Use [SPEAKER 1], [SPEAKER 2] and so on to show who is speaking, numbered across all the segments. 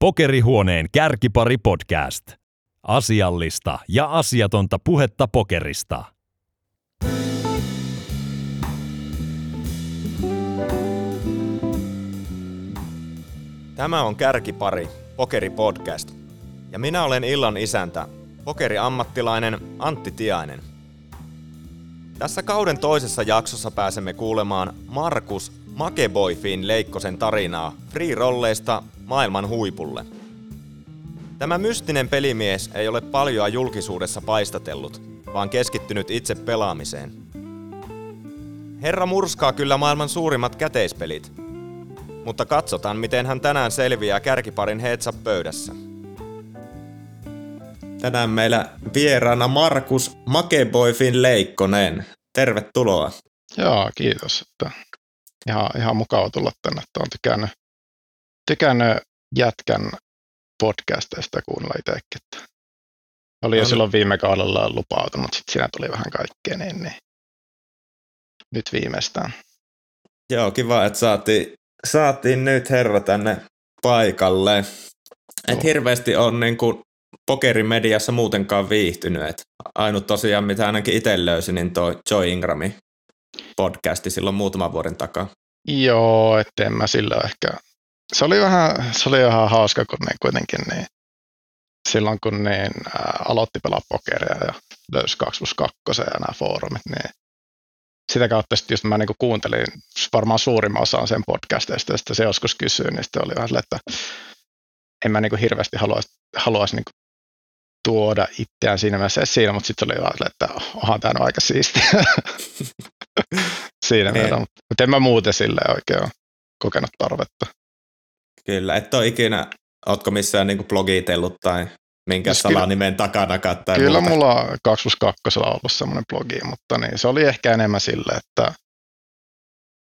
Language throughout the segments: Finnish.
[SPEAKER 1] Pokerihuoneen kärkipari podcast. Asiallista ja asiatonta puhetta pokerista.
[SPEAKER 2] Tämä on Kärkipari, Pokeri Podcast. Ja minä olen illan isäntä, pokeriammattilainen Antti Tiainen. Tässä kauden toisessa jaksossa pääsemme kuulemaan Markus Makeboyfin Leikkosen tarinaa free-rolleista maailman huipulle. Tämä mystinen pelimies ei ole paljoa julkisuudessa paistatellut, vaan keskittynyt itse pelaamiseen. Herra murskaa kyllä maailman suurimmat käteispelit, mutta katsotaan miten hän tänään selviää kärkiparin heetsa pöydässä. Tänään meillä vieraana Markus Makeboyfin Leikkonen. Tervetuloa.
[SPEAKER 3] Joo, kiitos. Että ihan, ihan mukava tulla tänne, että olen tykännyt, tykännyt jätkän podcasteista kuunnella itsekin. Oli jo silloin viime kaudella lupautunut, sitten siinä tuli vähän kaikkea, niin, niin nyt viimeistään.
[SPEAKER 2] Joo, kiva, että saatiin, saatiin nyt herra tänne paikalle. Et no. hirveästi on niin kuin pokerimediassa muutenkaan viihtynyt. Et ainut tosiaan, mitä ainakin itse löysin, niin toi Joy Ingramin podcasti silloin muutaman vuoden takaa.
[SPEAKER 3] Joo, ettei mä sillä ehkä... Se oli vähän, se oli ihan hauska, kun ne kuitenkin niin, silloin kun niin, ää, aloitti pelaa pokeria ja löysi 2 plus 2 ja nämä foorumit, niin sitä kautta sitten just mä niin kuuntelin varmaan suurimman osan sen podcasteista, ja sitten se joskus kysyi, niin sitten oli vähän silleen, että en mä niin hirveästi haluaisi, haluaisi niin tuoda itseään siinä mielessä siinä, mutta sitten oli vaan että onhan tämä aika siistiä siinä mielessä, niin. mutta, en mä muuten sille oikein ole kokenut tarvetta.
[SPEAKER 2] Kyllä, et ole ikinä, ootko missään niin blogitellut tai minkä siis salanimen takana tai
[SPEAKER 3] Kyllä muuta? mulla on 2 plus 2 ollut semmoinen blogi, mutta niin, se oli ehkä enemmän sille, että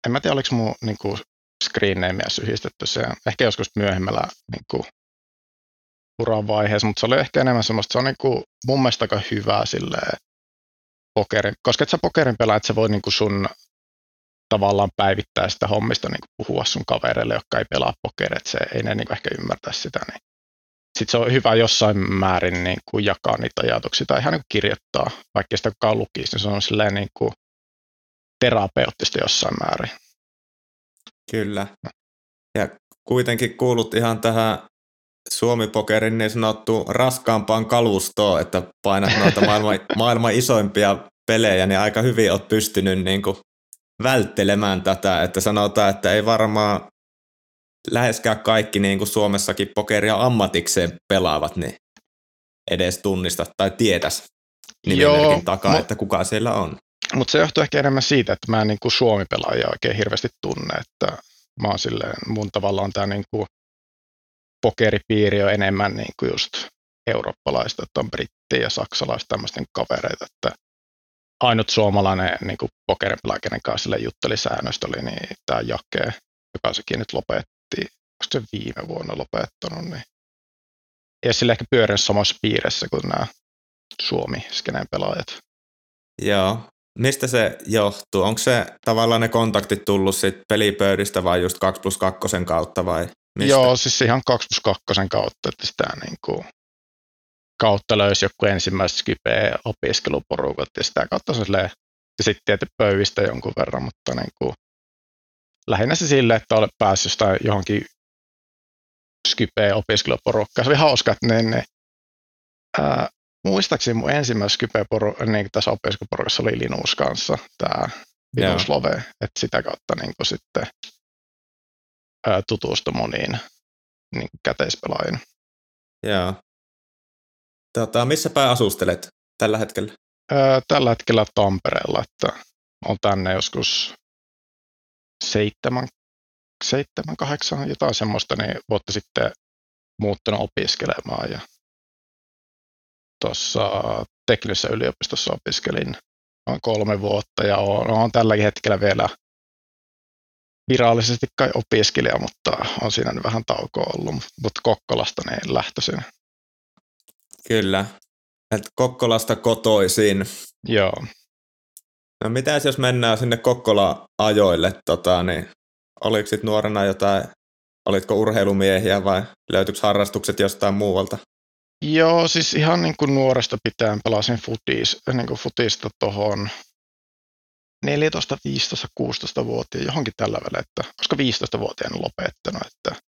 [SPEAKER 3] en mä tiedä, oliko mun niin kuin screen nameä yhdistetty se, ehkä joskus myöhemmällä niin kuin, uran vaiheessa, mutta se oli ehkä enemmän semmoista, se on niin kuin, mun mielestä aika hyvää silleen, pokerin, koska et sä pokerin pelaa, että sä voi niin kuin sun tavallaan päivittää sitä hommista niin kuin puhua sun kavereille, jotka ei pelaa pokeria, että se ei ne niin kuin ehkä ymmärtää sitä. Niin. Sitten se on hyvä jossain määrin niin kuin jakaa niitä ajatuksia tai ihan niin kuin kirjoittaa, vaikka sitä kukaan lukisi, niin se on silleen niin kuin terapeuttista jossain määrin.
[SPEAKER 2] Kyllä. Ja kuitenkin kuulut ihan tähän Suomi-pokerin niin sanottu raskaampaan kalustoon, että painat noita maailman, maailman isoimpia pelejä, niin aika hyvin olet pystynyt niin kuin välttelemään tätä, että sanotaan, että ei varmaan läheskään kaikki niin kuin Suomessakin pokeria ammatikseen pelaavat, niin edes tunnista tai tietäisi nimimerkin takaa, että kuka siellä on.
[SPEAKER 3] Mutta se johtuu ehkä enemmän siitä, että mä en niin kuin Suomi-pelaajia oikein hirveästi tunne, että mä oon silleen, mun tavallaan tämä niin kuin pokeripiiri on enemmän niin kuin just eurooppalaista, että on brittejä ja saksalaiset tämmöisten kavereita, että ainut suomalainen niin kuin pokerin kenen kanssa sille jutteli säännöstä oli niin tämä Jake, joka sekin nyt lopetti, onko se viime vuonna lopettanut, niin ei sille ehkä pyörinyt samassa piirissä kuin nämä Suomi-skeneen pelaajat.
[SPEAKER 2] Joo. Mistä se johtuu? Onko se tavallaan ne kontaktit tullut sit pelipöydistä vai just 2 plus 2 kautta vai
[SPEAKER 3] Mistä? Joo, siis ihan 2 plus 2 kautta, että sitä niin kuin, kautta löysi joku ensimmäiset Skype opiskeluporukat ja sitä kautta se ja sitten tietysti pöyvistä jonkun verran, mutta niin kuin, lähinnä se sille, että olet päässyt jostain johonkin Skype opiskeluporukkaan. Se oli hauska, että niin, niin, ää, muistaakseni mun ensimmäisessä Skype niin tässä opiskeluporukassa oli Linus kanssa, tämä Linus Love, että sitä kautta niin kuin, sitten tutustu moniin niin käteispelaajiin.
[SPEAKER 2] Joo. Tota, missä päin asustelet tällä hetkellä?
[SPEAKER 3] Öö, tällä hetkellä Tampereella, että on tänne joskus seitsemän, seitsemän kahdeksan, jotain semmoista, niin vuotta sitten muuttunut opiskelemaan ja tuossa teknisessä yliopistossa opiskelin noin kolme vuotta ja olen, olen tälläkin hetkellä vielä virallisesti kai opiskelija, mutta on siinä nyt vähän taukoa ollut, mutta Kokkolasta niin lähtöisin.
[SPEAKER 2] Kyllä, että Kokkolasta kotoisin.
[SPEAKER 3] Joo.
[SPEAKER 2] No mitä jos mennään sinne Kokkola-ajoille, tota, niin oliko sit nuorena jotain olitko urheilumiehiä vai löytyykö harrastukset jostain muualta?
[SPEAKER 3] Joo, siis ihan niin kuin nuoresta pitäen pelasin futis, niin kuin futista tuohon 14, 15, 16 vuotia johonkin tällä välillä, että koska 15-vuotiaana lopettanut, että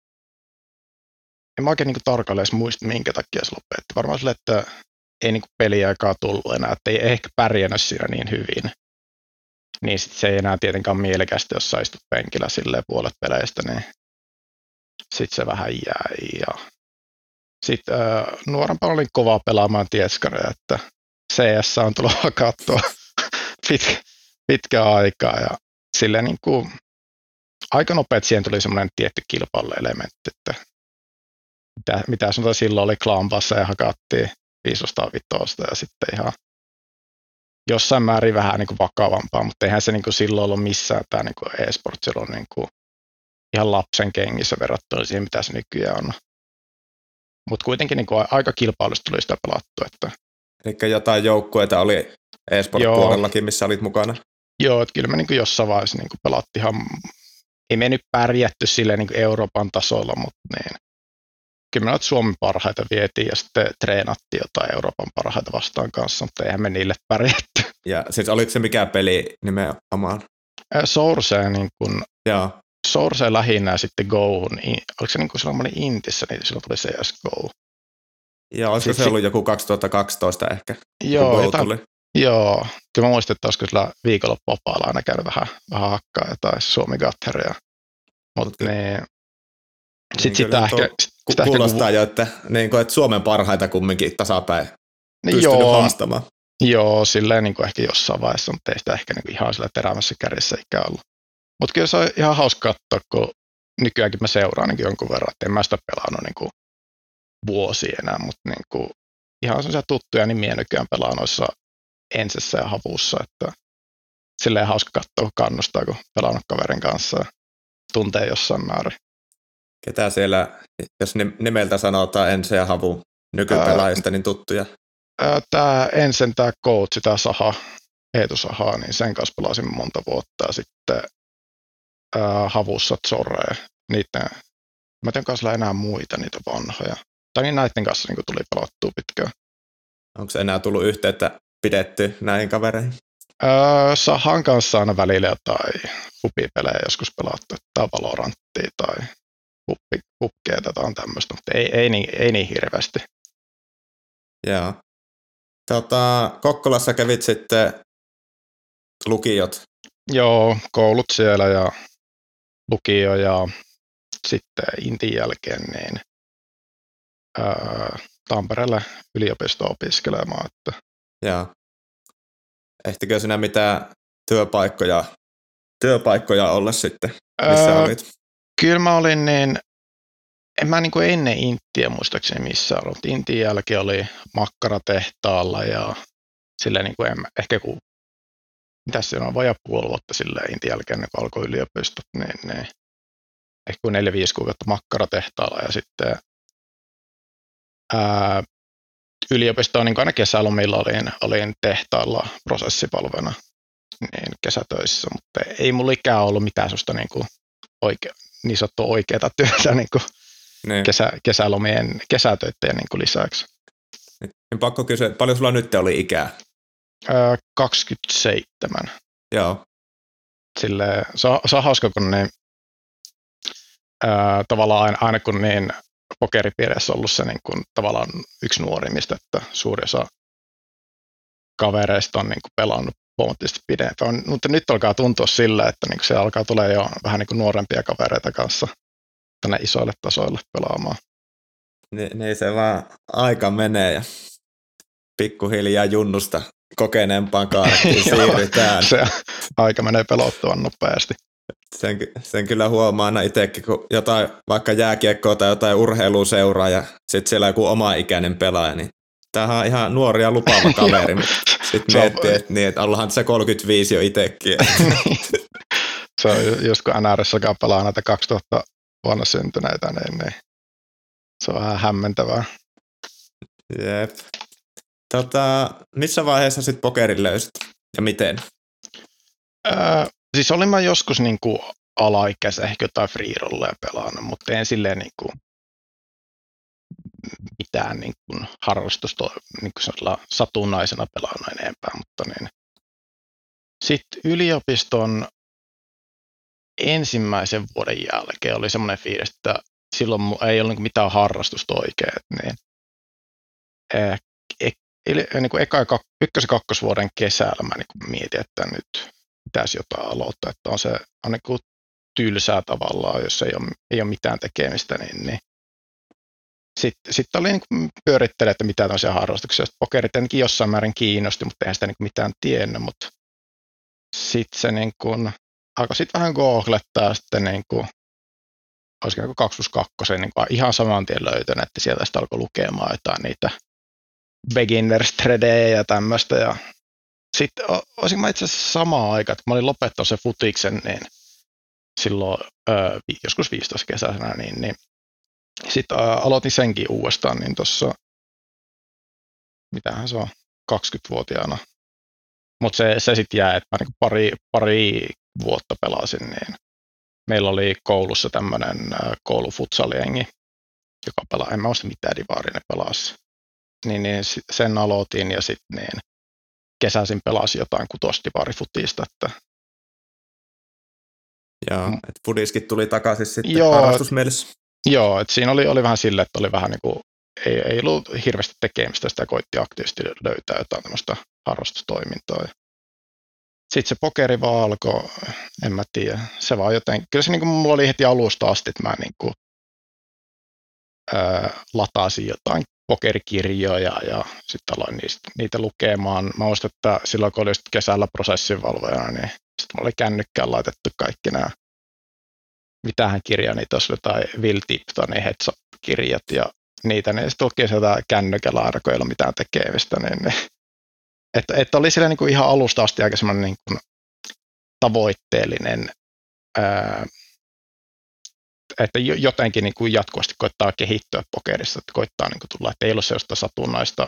[SPEAKER 3] en mä oikein niin tarkalleen edes muista, minkä takia se lopetti. Varmaan sille, että ei niin peliaikaa tullut enää, että ei ehkä pärjännyt siinä niin hyvin. Niin sit se ei enää tietenkään mielekästä, jos sä istut penkillä silleen puolet peleistä, niin sitten se vähän jäi. Ja sitten äh, nuorempana olin kova pelaamaan tieskareja, että CS on tullut katsoa pitkä, pitkä aikaa ja silleen niin kuin, aika nopeasti siihen tuli semmoinen tietty kilpailuelementti, että mitä, mitä sanotaan silloin oli Klampassa ja hakattiin 505 ja sitten ihan jossain määrin vähän niin kuin vakavampaa, mutta eihän se niin kuin silloin ollut missään tämä niin e-sport silloin niin kuin ihan lapsen kengissä verrattuna siihen, mitä se nykyään on. Mutta kuitenkin niin kuin aika kilpailusta tuli sitä pelattu. Että...
[SPEAKER 2] Eli jotain joukkueita oli e-sport-puolellakin, missä olit mukana?
[SPEAKER 3] Joo, että kyllä me niin kuin jossain vaiheessa niin kuin pelattiin ihan, ei me nyt pärjätty silleen niin kuin Euroopan tasolla, mutta niin, kyllä me Suomen parhaita vietiin ja sitten treenattiin jotain Euroopan parhaita vastaan kanssa, mutta eihän me niille pärjätty.
[SPEAKER 2] Ja siis oliko se mikä peli nimenomaan?
[SPEAKER 3] Source niin kun,
[SPEAKER 2] Joo.
[SPEAKER 3] Source lähinnä ja sitten Go, niin oliko se niin kuin silloin Intissä, niin silloin tuli CSGO.
[SPEAKER 2] Joo, olisiko se ollut joku 2012 ehkä?
[SPEAKER 3] Joo, jotain, tuli. Joo, kyllä mä muistan, että olisiko sillä viikonloppuvapaalla aina käynyt vähän, vähän hakkaa jotain Suomi Gatteria. Mutta niin, sitten niin sitä ehkä,
[SPEAKER 2] sitä kuulostaa ehkä, jo, että, niin kuin, että Suomen parhaita kumminkin tasapäin niin pystynyt joo, haastamaan.
[SPEAKER 3] Joo, silleen niin kuin ehkä jossain vaiheessa, mutta ei sitä ehkä niin kuin ihan sillä terävässä kärjessä ikään ollut. Mutta kyllä se on ihan hauska katsoa, kun nykyäänkin mä seuraan niin jonkun verran, että en mä sitä pelannut niin kuin vuosi enää, mutta niin kuin ihan sellaisia tuttuja nimiä nykyään pelaa noissa ensessä ja havussa, että silleen hauska katsoa, kun kannustaa, kun pelannut kaverin kanssa ja tuntee jossain määrin.
[SPEAKER 2] Ketä siellä, jos nimeltä sanotaan Ense ja Havu nykypelaajista, niin tuttuja?
[SPEAKER 3] Tämä ensin tämä coach, tämä Saha, Eetu Saha, niin sen kanssa pelasin monta vuotta ja sitten ää, Havussa Zorre, niiden, mä en kanssa enää muita niitä vanhoja. Tai niin näiden kanssa niin tuli pelattua pitkään.
[SPEAKER 2] Onko enää tullut yhteyttä pidetty näihin kavereihin?
[SPEAKER 3] Öö, Sahan kanssa aina välillä jotain hupipelejä joskus pelattu, tai Valoranttia tai hupkeita tai tämmöistä, mutta ei, ei, niin, ei niin hirveästi.
[SPEAKER 2] Joo. Tota, Kokkolassa kävit sitten lukiot.
[SPEAKER 3] Joo, koulut siellä ja lukio ja sitten Intin jälkeen niin ää, Tampereelle yliopisto opiskelemaan. Että.
[SPEAKER 2] Joo. Ehtikö sinä mitään työpaikkoja, työpaikkoja olla sitten, missä ää, olit?
[SPEAKER 3] Kyllä mä olin niin, en mä niin kuin ennen Intiä muistaakseni missä ollut. Intin jälkeen oli makkaratehtaalla ja silleen niin kuin en, ehkä kun, mitä se on, vajaa puoli vuotta silleen Intin jälkeen, kun alkoi yliopistot, niin, niin ehkä kuin neljä, viisi kuukautta makkaratehtaalla ja sitten ää, yliopistoon niin aina kesälomilla olin, olin tehtaalla prosessipalvena niin kesätöissä, mutta ei mulla ikään ollut mitään sellaista niin kuin oike, niin sanottua oikeaa työtä niin kuin niin. Kesä, kesälomien, kesätöiden niin kuin lisäksi.
[SPEAKER 2] Niin pakko kysyä, paljon sulla nyt oli ikää?
[SPEAKER 3] Öö, 27.
[SPEAKER 2] Joo.
[SPEAKER 3] Sille, se, on, se on hauska, kun niin, öö, tavallaan aina, aina kun niin pokeripiirissä on ollut se niin kuin, tavallaan yksi nuorimmista, että suuri osa kavereista on niin kuin, pelannut huomattavasti pidempään. Mutta nyt alkaa tuntua sillä, että niin se alkaa tulla jo vähän niin kuin nuorempia kavereita kanssa tänne isoille tasoille pelaamaan.
[SPEAKER 2] Niin, niin se vaan aika menee ja pikkuhiljaa junnusta kokeneempaan kaartiin siirrytään.
[SPEAKER 3] se aika menee pelottuvan nopeasti.
[SPEAKER 2] Sen, sen kyllä huomaa aina itsekin, kun jotain vaikka jääkiekkoa tai jotain urheilua seuraa ja sitten siellä joku oma ikäinen pelaaja, niin tämähän on ihan nuori ja lupaava kaveri. sitten miettii, että, niin, että allahan se 35 jo itsekin.
[SPEAKER 3] se on just kun NRS pelaa näitä 2000 vuonna syntyneitä, niin, niin se on vähän hämmentävää.
[SPEAKER 2] Jep. Tota, missä vaiheessa sitten pokerin löysit ja miten?
[SPEAKER 3] Öö, siis olin mä joskus niin kuin alaikäisen ehkä jotain free rolleja pelannut, mutta en silleen niin kuin mitään niin kuin harrastusta niin kuin satunnaisena pelannut enempää, mutta niin. Sitten yliopiston ensimmäisen vuoden jälkeen oli semmoinen fiilis, että silloin ei ollut mitään harrastusta oikein, niin eh, eli niin kuin eka, ykkös- ja kakkosvuoden kesällä mä niin mietin, että nyt pitäisi jotain aloittaa, että on se on niin kuin tylsää tavallaan, jos ei ole, ei ole mitään tekemistä, niin, niin. sitten sit oli niin pyörittele, että mitä tämmöisiä harrastuksia. Sitten pokerit tietenkin jossain määrin kiinnosti, mutta eihän sitä niin mitään tiennyt, mutta sitten se niin kuin, alkoi sitten vähän googlettaa sitten niin kuin, olisiko niin 2 plus 2, niin kuin ihan saman tien löytänyt, että sieltä sitten alkoi lukemaan jotain niitä beginners ja tämmöistä. Ja sitten olisin mä itse asiassa samaan aikaan, että mä olin lopettanut se futiksen, niin silloin joskus 15 kesäisenä, niin, niin sitten aloitin senkin uudestaan, niin tuossa, mitähän se on, 20-vuotiaana. Mutta se, se sitten jää, että mä niinku pari, pari vuotta pelasin, niin meillä oli koulussa tämmöinen koulufutsaliengi, joka pelaa, en mä muista mitään divaaria ne pelasi niin, niin sen aloitin ja sitten niin kesäisin pelasin jotain kutostivarifutista. Että...
[SPEAKER 2] Joo, mm. että fudiskin tuli takaisin sitten joo, harrastusmielessä.
[SPEAKER 3] Joo, että siinä oli, oli vähän sille, että oli vähän niin kuin, ei, ei ollut hirveästi tekemistä, sitä koitti aktiivisesti löytää jotain tämmöistä harrastustoimintaa. Sitten se pokeri vaan alkoi, en mä tiedä, se vaan joten, kyllä se niin kuin mulla oli heti alusta asti, että mä niin kuin, ää, latasin jotain pokerikirjoja ja sitten aloin niistä, niitä lukemaan. Mä muistan, että silloin kun oli kesällä prosessinvalvojana, niin sitten mulla oli kännykkään laitettu kaikki nämä, mitähän kirja niitä olisi, tai Will Tiptonin kirjat ja niitä, niin sitten luki sieltä kännykällä aina, kun ei ollut mitään tekemistä, niin, niin että, että oli siellä niin kuin ihan alusta asti aika semmoinen niin kuin tavoitteellinen ää, että jotenkin niin kuin jatkuvasti koittaa kehittyä pokerissa, että koittaa niin kuin tulla, että ei ole sellaista satunnaista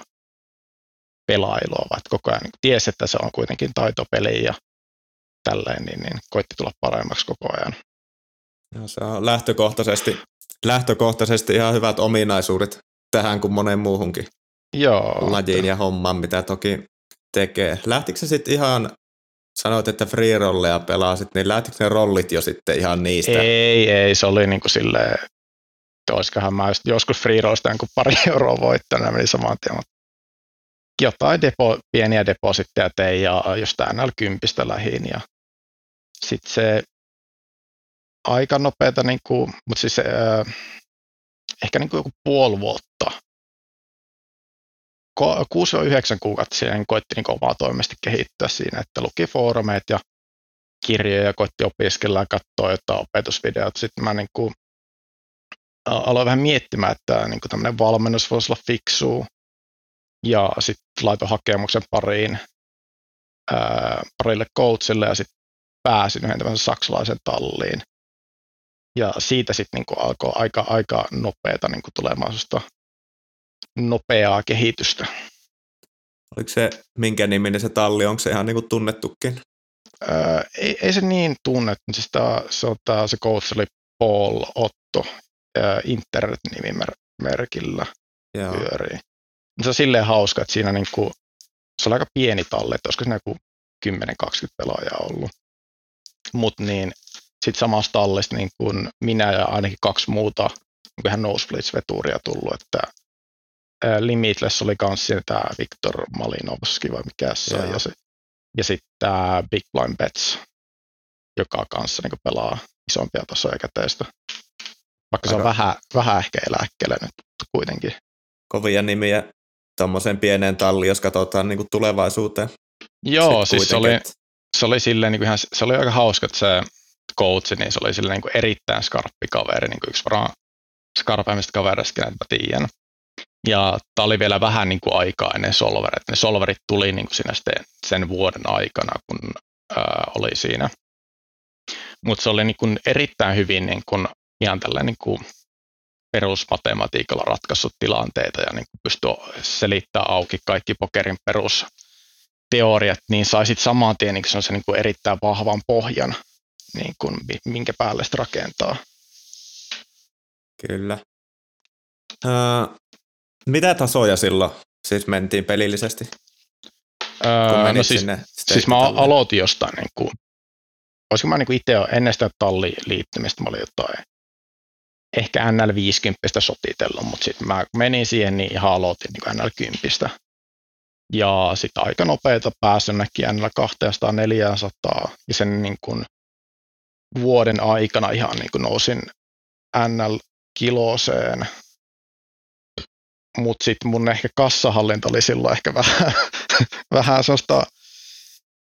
[SPEAKER 3] pelailua, vaan koko ajan niin tiesi, että se on kuitenkin taitopeli ja tälleen, niin, niin koitti tulla paremmaksi koko ajan.
[SPEAKER 2] Ja se on lähtökohtaisesti, lähtökohtaisesti ihan hyvät ominaisuudet tähän kuin moneen muuhunkin
[SPEAKER 3] Joo,
[SPEAKER 2] lajiin ja hommaan, mitä toki tekee. Lähtikö se sitten ihan sanoit, että free rolleja pelasit, niin lähtikö ne rollit jo sitten ihan niistä?
[SPEAKER 3] Ei, ei, se oli niin kuin silleen, olisikohan mä joskus free rollista kuin pari euroa voittanut, meni saman tien, mutta jotain depo, pieniä depositteja tein ja jostain NL10 lähin ja sitten se aika nopeata, niin kuin, mutta siis äh, ehkä niin kuin joku puoli vuotta 6-9 kuukautta siihen koitti niin omaa toimesti kehittyä siinä, että luki foorumeet ja kirjoja, koitti opiskella ja katsoa jotain opetusvideot. Sitten mä niin kuin aloin vähän miettimään, että niin tämmöinen valmennus voisi olla fiksu. Ja sitten laitoin hakemuksen pariin, ää, parille coachille ja sitten pääsin yhden tämmöisen saksalaisen talliin. Ja siitä sitten niin alkoi aika, aika nopeata niin tulemaan nopeaa kehitystä.
[SPEAKER 2] Oliko se, minkä niminen se talli, onko se ihan niin kuin tunnettukin?
[SPEAKER 3] Öö, ei, ei, se niin tunnettu, siis tää, se, on tää, se coach oli Paul Otto öö, internet-nimimerkillä pyörii. Se on silleen hauska, että siinä niin kuin, se on aika pieni talli, että olisiko siinä joku 10-20 pelaajaa ollut. Mutta niin, sitten samasta tallista niin kuin minä ja ainakin kaksi muuta niin ihan nosebleeds-veturia tullut, että Limitless oli kans tämä Viktor Malinovski vai mikä se ja, se, ja sitten tämä Big Blind Bets, joka kanssa niin pelaa isompia tasoja käteistä. Vaikka Aika. se on vähän, vähän ehkä eläkkeelle nyt kuitenkin.
[SPEAKER 2] Kovia nimiä tuommoiseen pieneen talliin, jos katsotaan niin tulevaisuuteen.
[SPEAKER 3] Joo, siis se oli, se oli, silleen, niin kuin ihan, se oli aika hauska, että se coach, niin se oli silleen, niin kuin erittäin skarppi kaveri, niin kuin yksi varmaan skarpeimmista kavereista, että mä tiedän. Ja tämä oli vielä vähän niin kuin aikaa ennen solverit. Ne solverit tuli niin kuin siinä sen vuoden aikana, kun ää, oli siinä. Mutta se oli niin kuin erittäin hyvin niin kuin, ihan tällä niin kuin perusmatematiikalla ratkaissut tilanteita ja niin pystyi selittämään auki kaikki pokerin perusteoriat, niin sai sitten saman tien niin se niin kuin erittäin vahvan pohjan niin kuin, minkä päälle sitä rakentaa.
[SPEAKER 2] Kyllä. Öö, mitä tasoja silloin siis mentiin pelillisesti?
[SPEAKER 3] Öö, no siis, siis mä aloitin jostain, niin kuin, olisiko mä niin kuin itse ennen sitä talliin liittymistä, mä olin jotain ehkä NL50 sotitellut, mutta sitten mä menin siihen, niin ihan aloitin niin NL10. Ja sitten aika nopeita pääsin jonnekin NL200-400, ja sen niin kuin vuoden aikana ihan niin kuin nousin NL-kiloseen. Mutta sitten mun ehkä kassahallinta oli silloin ehkä vähän, vähän sellaista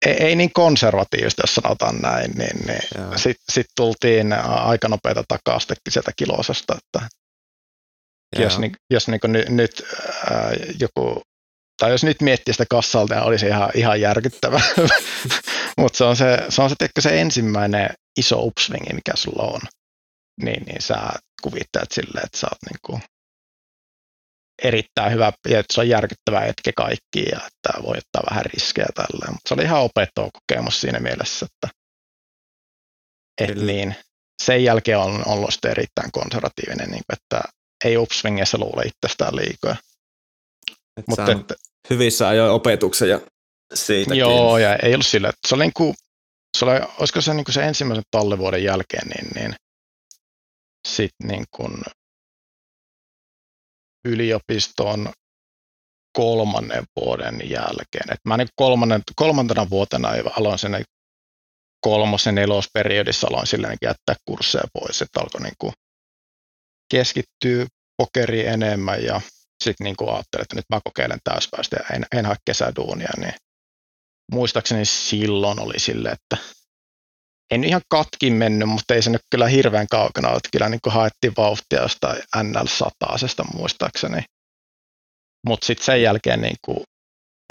[SPEAKER 3] ei, ei niin konservatiivista, jos sanotaan näin, niin, niin sitten sit tultiin aika nopeita takaisin sieltä kilosesta, että jos, niin, jos niin nyt, nyt ää, joku, tai jos nyt miettii sitä kassalta, niin olisi ihan, ihan järkyttävä. Mutta se on se, se, on se, se ensimmäinen iso upswingi, mikä sulla on. Niin, niin sä kuvittelet silleen, että sä oot niin kuin erittäin hyvä, että se on järkyttävä hetki kaikki ja että voi ottaa vähän riskejä tällä. Mutta se oli ihan opettava kokemus siinä mielessä, että et niin, sen jälkeen on ollut sitten erittäin konservatiivinen, niin kuin, että ei upswingissä luule itsestään liikoja.
[SPEAKER 2] Et Mutta että, hyvissä ajoin opetuksen ja siitä.
[SPEAKER 3] Joo, ja ei ollut sillä, että se oli, niin kuin, se oli olisiko se, niin kuin se ensimmäisen tallivuoden jälkeen, niin, niin sitten niin kuin yliopiston kolmannen vuoden jälkeen. Et mä niin kolmannen, kolmantena vuotena aloin sen kolmosen nelosperiodissa aloin silleen jättää kursseja pois, että alkoi niin kuin keskittyä pokeriin enemmän ja sitten niin ajattelin, että nyt mä kokeilen täyspäistä ja en, en hae kesäduunia, niin muistaakseni silloin oli sille, että en ihan katkin mennyt, mutta ei se nyt kyllä hirveän kaukana ole. Kyllä niin kuin haettiin vauhtia jostain NL100 muistaakseni. Mutta sitten sen jälkeen niin kuin,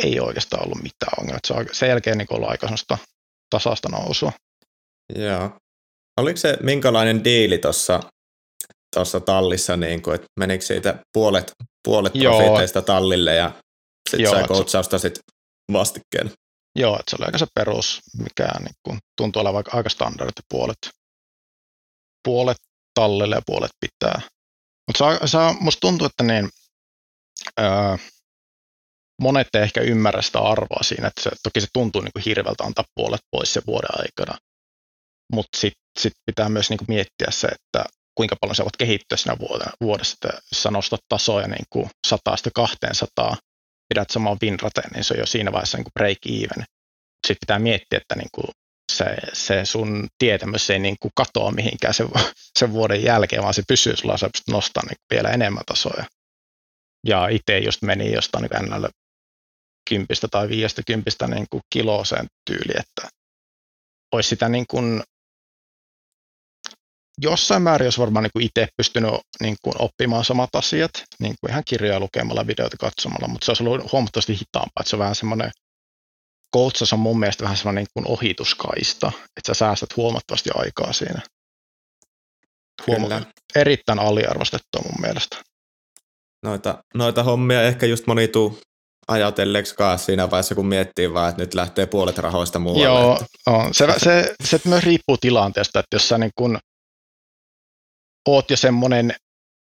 [SPEAKER 3] ei oikeastaan ollut mitään ongelmaa. Se on sen jälkeen niin kuin ollut aika sellaista tasasta nousua.
[SPEAKER 2] Joo. Oliko se minkälainen diili tuossa tuossa tallissa, niin kuin, että menikö siitä puolet, puolet profiteista tallille ja sitten sai coachausta sit vastikkeen?
[SPEAKER 3] Joo, että se oli aika se perus, mikä niin kuin, tuntuu olevan aika standardit puolet, puolet tallille ja puolet pitää. Mutta se, musta tuntuu, että niin, öö, monet ei ehkä ymmärrä sitä arvoa siinä, että se, toki se tuntuu niin kuin hirveältä antaa puolet pois se vuoden aikana, mutta sitten sit pitää myös niin kuin miettiä se, että kuinka paljon sä voit kehittyä siinä vuodessa, että jos sä nostat tasoja niin kuin 100-200, pidät saman winrateen, niin se on jo siinä vaiheessa niin kuin break even. Sitten pitää miettiä, että niin kuin se, se sun tietämys ei niin kuin katoa mihinkään sen, sen vuoden jälkeen, vaan se pysyy sulla, sä pystyt nostamaan niin vielä enemmän tasoja. Ja itse just meni jostain niin NL kympistä tai viiestä kympistä niin kuin kilooseen tyyli, että olisi sitä niin kuin jossain määrin olisi varmaan niin kuin itse pystynyt niin kuin oppimaan samat asiat, niin kuin ihan kirjoja lukemalla, videoita katsomalla, mutta se olisi ollut huomattavasti hitaampaa, että se on vähän semmoinen, coachas on mun mielestä vähän semmoinen niin kuin ohituskaista, että sä säästät huomattavasti aikaa siinä. Huoma- erittäin aliarvostettua mun mielestä.
[SPEAKER 2] Noita, noita hommia ehkä just moni tuu ajatelleeksi siinä vaiheessa, kun miettii vaan, että nyt lähtee puolet rahoista muualle.
[SPEAKER 3] Joo, että... on. Se, se, se, myös riippuu tilanteesta, että jos sä niin kun oot jo semmoinen